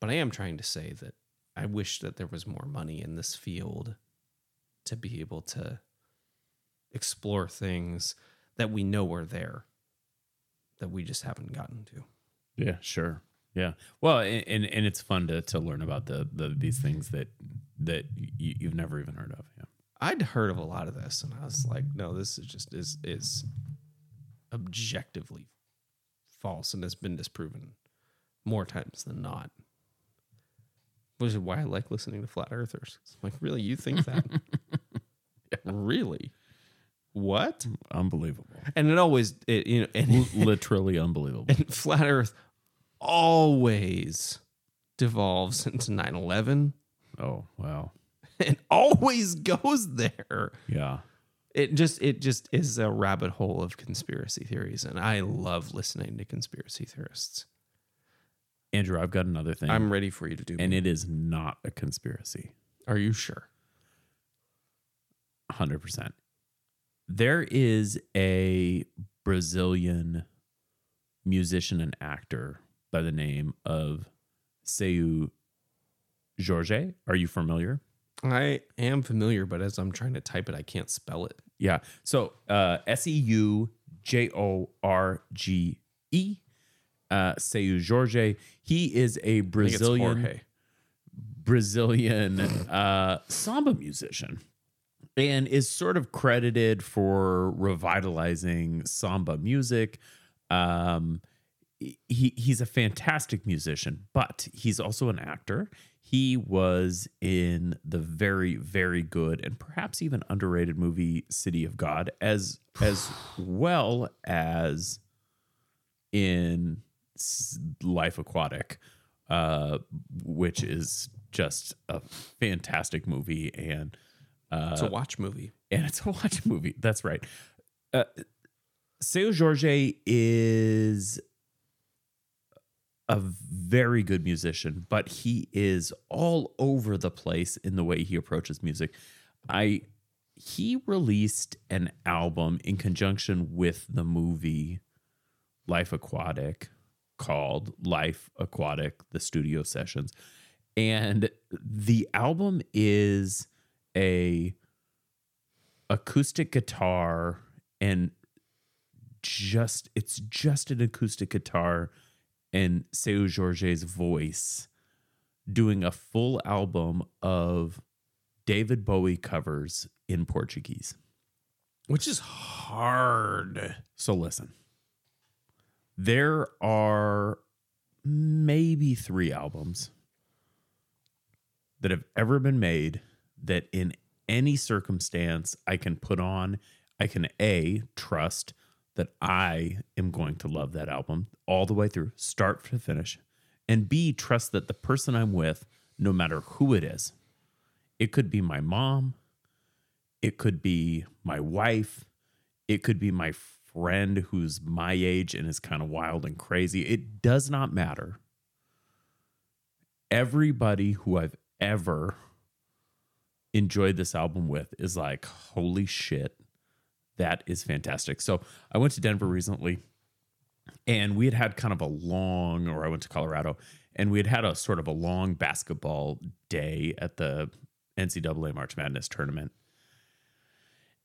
But I am trying to say that I wish that there was more money in this field to be able to explore things that we know are there that we just haven't gotten to. Yeah, sure. Yeah. Well, and and, it's fun to to learn about the, the these things that that you, you've never even heard of. Yeah. I'd heard of a lot of this and I was like, no, this is just is is objectively false and has been disproven more times than not. Which is why I like listening to flat earthers. It's like, really, you think that? Really? What? Unbelievable. And it always, it, you know, and, Literally unbelievable. and flat Earth always devolves into 9 11 Oh, wow. and always goes there. Yeah. It just, it just is a rabbit hole of conspiracy theories. And I love listening to conspiracy theorists. Andrew, I've got another thing. I'm ready for you to do. and it is not a conspiracy. Are you sure? 100%. There is a Brazilian musician and actor by the name of Seu Jorge. Are you familiar? I am familiar, but as I'm trying to type it, I can't spell it. Yeah. So uh, S E U J O R G E. Uh, Seu Jorge. He is a Brazilian Brazilian uh, samba musician and is sort of credited for revitalizing samba music. Um, he he's a fantastic musician, but he's also an actor. He was in the very very good and perhaps even underrated movie City of God as as well as in Life Aquatic, uh, which is just a fantastic movie and uh, It's a watch movie. and it's a watch movie. That's right. Uh, Seu Jorge is a very good musician, but he is all over the place in the way he approaches music. I he released an album in conjunction with the movie Life Aquatic called Life Aquatic the Studio Sessions. And the album is a acoustic guitar and just it's just an acoustic guitar and Seu Jorge's voice doing a full album of David Bowie covers in Portuguese. Which is hard. So listen. There are maybe 3 albums that have ever been made that in any circumstance I can put on, I can A, trust that I am going to love that album all the way through, start to finish, and B, trust that the person I'm with, no matter who it is, it could be my mom, it could be my wife, it could be my friend who's my age and is kind of wild and crazy. It does not matter. Everybody who I've ever enjoyed this album with is like, holy shit, that is fantastic. So I went to Denver recently and we had had kind of a long, or I went to Colorado and we had had a sort of a long basketball day at the NCAA March Madness tournament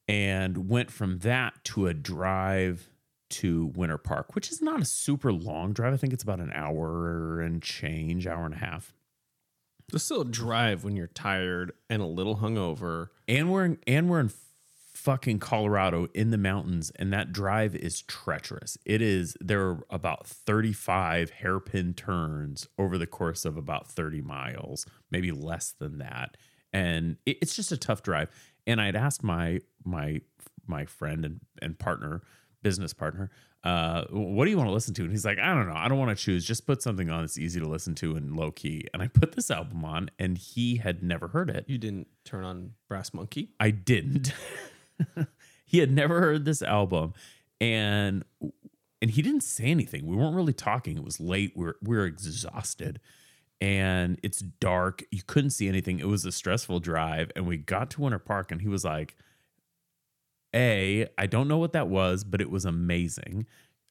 and went from that to a drive to Winter Park, which is not a super long drive. I think it's about an hour and change, hour and a half. It's still a drive when you're tired and a little hungover. and we're in, and we're in fucking Colorado in the mountains, and that drive is treacherous. It is there are about thirty five hairpin turns over the course of about thirty miles, maybe less than that, and it, it's just a tough drive. And I'd asked my my my friend and, and partner business partner, uh, what do you want to listen to? And he's like, I don't know. I don't want to choose. Just put something on that's easy to listen to and low key. And I put this album on, and he had never heard it. You didn't turn on Brass Monkey? I didn't. he had never heard this album, and and he didn't say anything. We weren't really talking. It was late. We we're we we're exhausted, and it's dark. You couldn't see anything. It was a stressful drive, and we got to Winter Park, and he was like a, I don't know what that was, but it was amazing.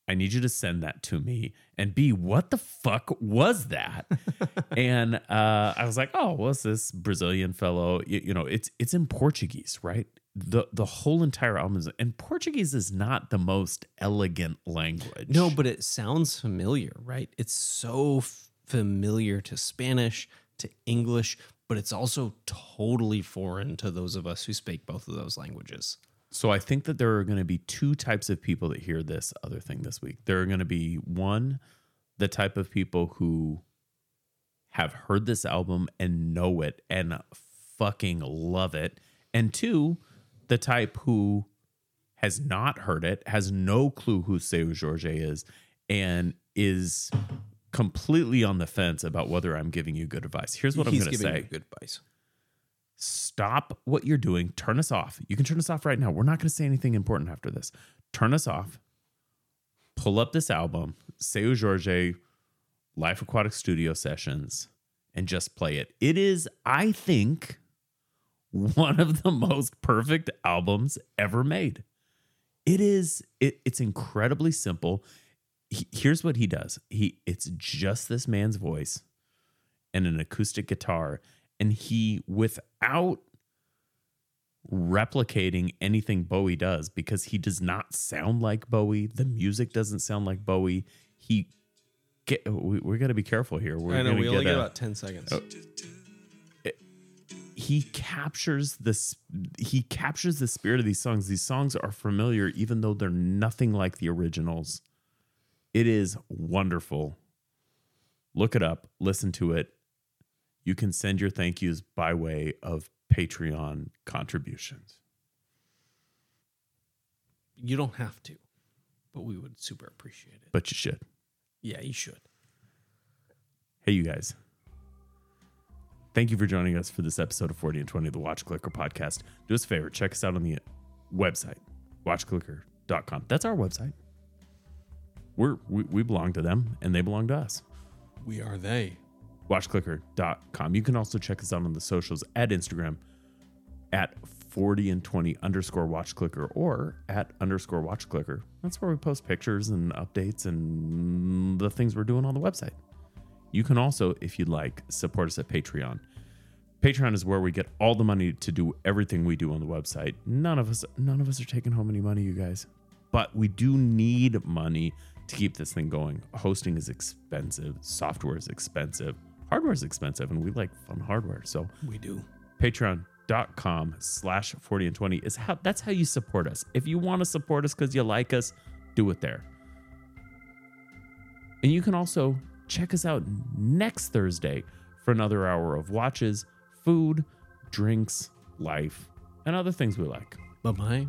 I need you to send that to me. And B, what the fuck was that? and uh, I was like, oh, what's this Brazilian fellow? You, you, know, it's it's in Portuguese, right? The the whole entire album is and Portuguese is not the most elegant language. No, but it sounds familiar, right? It's so f- familiar to Spanish, to English, but it's also totally foreign to those of us who speak both of those languages. So I think that there are going to be two types of people that hear this other thing this week. There are going to be one, the type of people who have heard this album and know it and fucking love it. And two, the type who has not heard it, has no clue who Seu Jorge is, and is completely on the fence about whether I'm giving you good advice. Here's what He's I'm going to say. good advice stop what you're doing, turn us off. You can turn us off right now. We're not going to say anything important after this. Turn us off. Pull up this album, Seu Jorge Life Aquatic Studio Sessions, and just play it. It is, I think, one of the most perfect albums ever made. It is, it, it's incredibly simple. He, here's what he does. He it's just this man's voice and an acoustic guitar and he without replicating anything Bowie does because he does not sound like Bowie. The music doesn't sound like Bowie. He get we, are gonna be careful here. We're I know we only get about ten seconds. Oh, he captures this. He captures the spirit of these songs. These songs are familiar, even though they're nothing like the originals. It is wonderful. Look it up. Listen to it you can send your thank yous by way of Patreon contributions. You don't have to, but we would super appreciate it. But you should. Yeah, you should. Hey, you guys. Thank you for joining us for this episode of 40 and 20 of the Watch Clicker podcast. Do us a favor, check us out on the website, watchclicker.com. That's our website. We're, we, we belong to them and they belong to us. We are they watchclicker.com. You can also check us out on the socials at Instagram at 40 and 20 underscore watchclicker or at underscore watchclicker. That's where we post pictures and updates and the things we're doing on the website. You can also, if you'd like, support us at Patreon. Patreon is where we get all the money to do everything we do on the website. None of us none of us are taking home any money, you guys. But we do need money to keep this thing going. Hosting is expensive, software is expensive hardware is expensive and we like fun hardware. So we do. Patreon.com slash 40 and 20 is how that's how you support us. If you want to support us because you like us, do it there. And you can also check us out next Thursday for another hour of watches, food, drinks, life, and other things we like. Bye bye.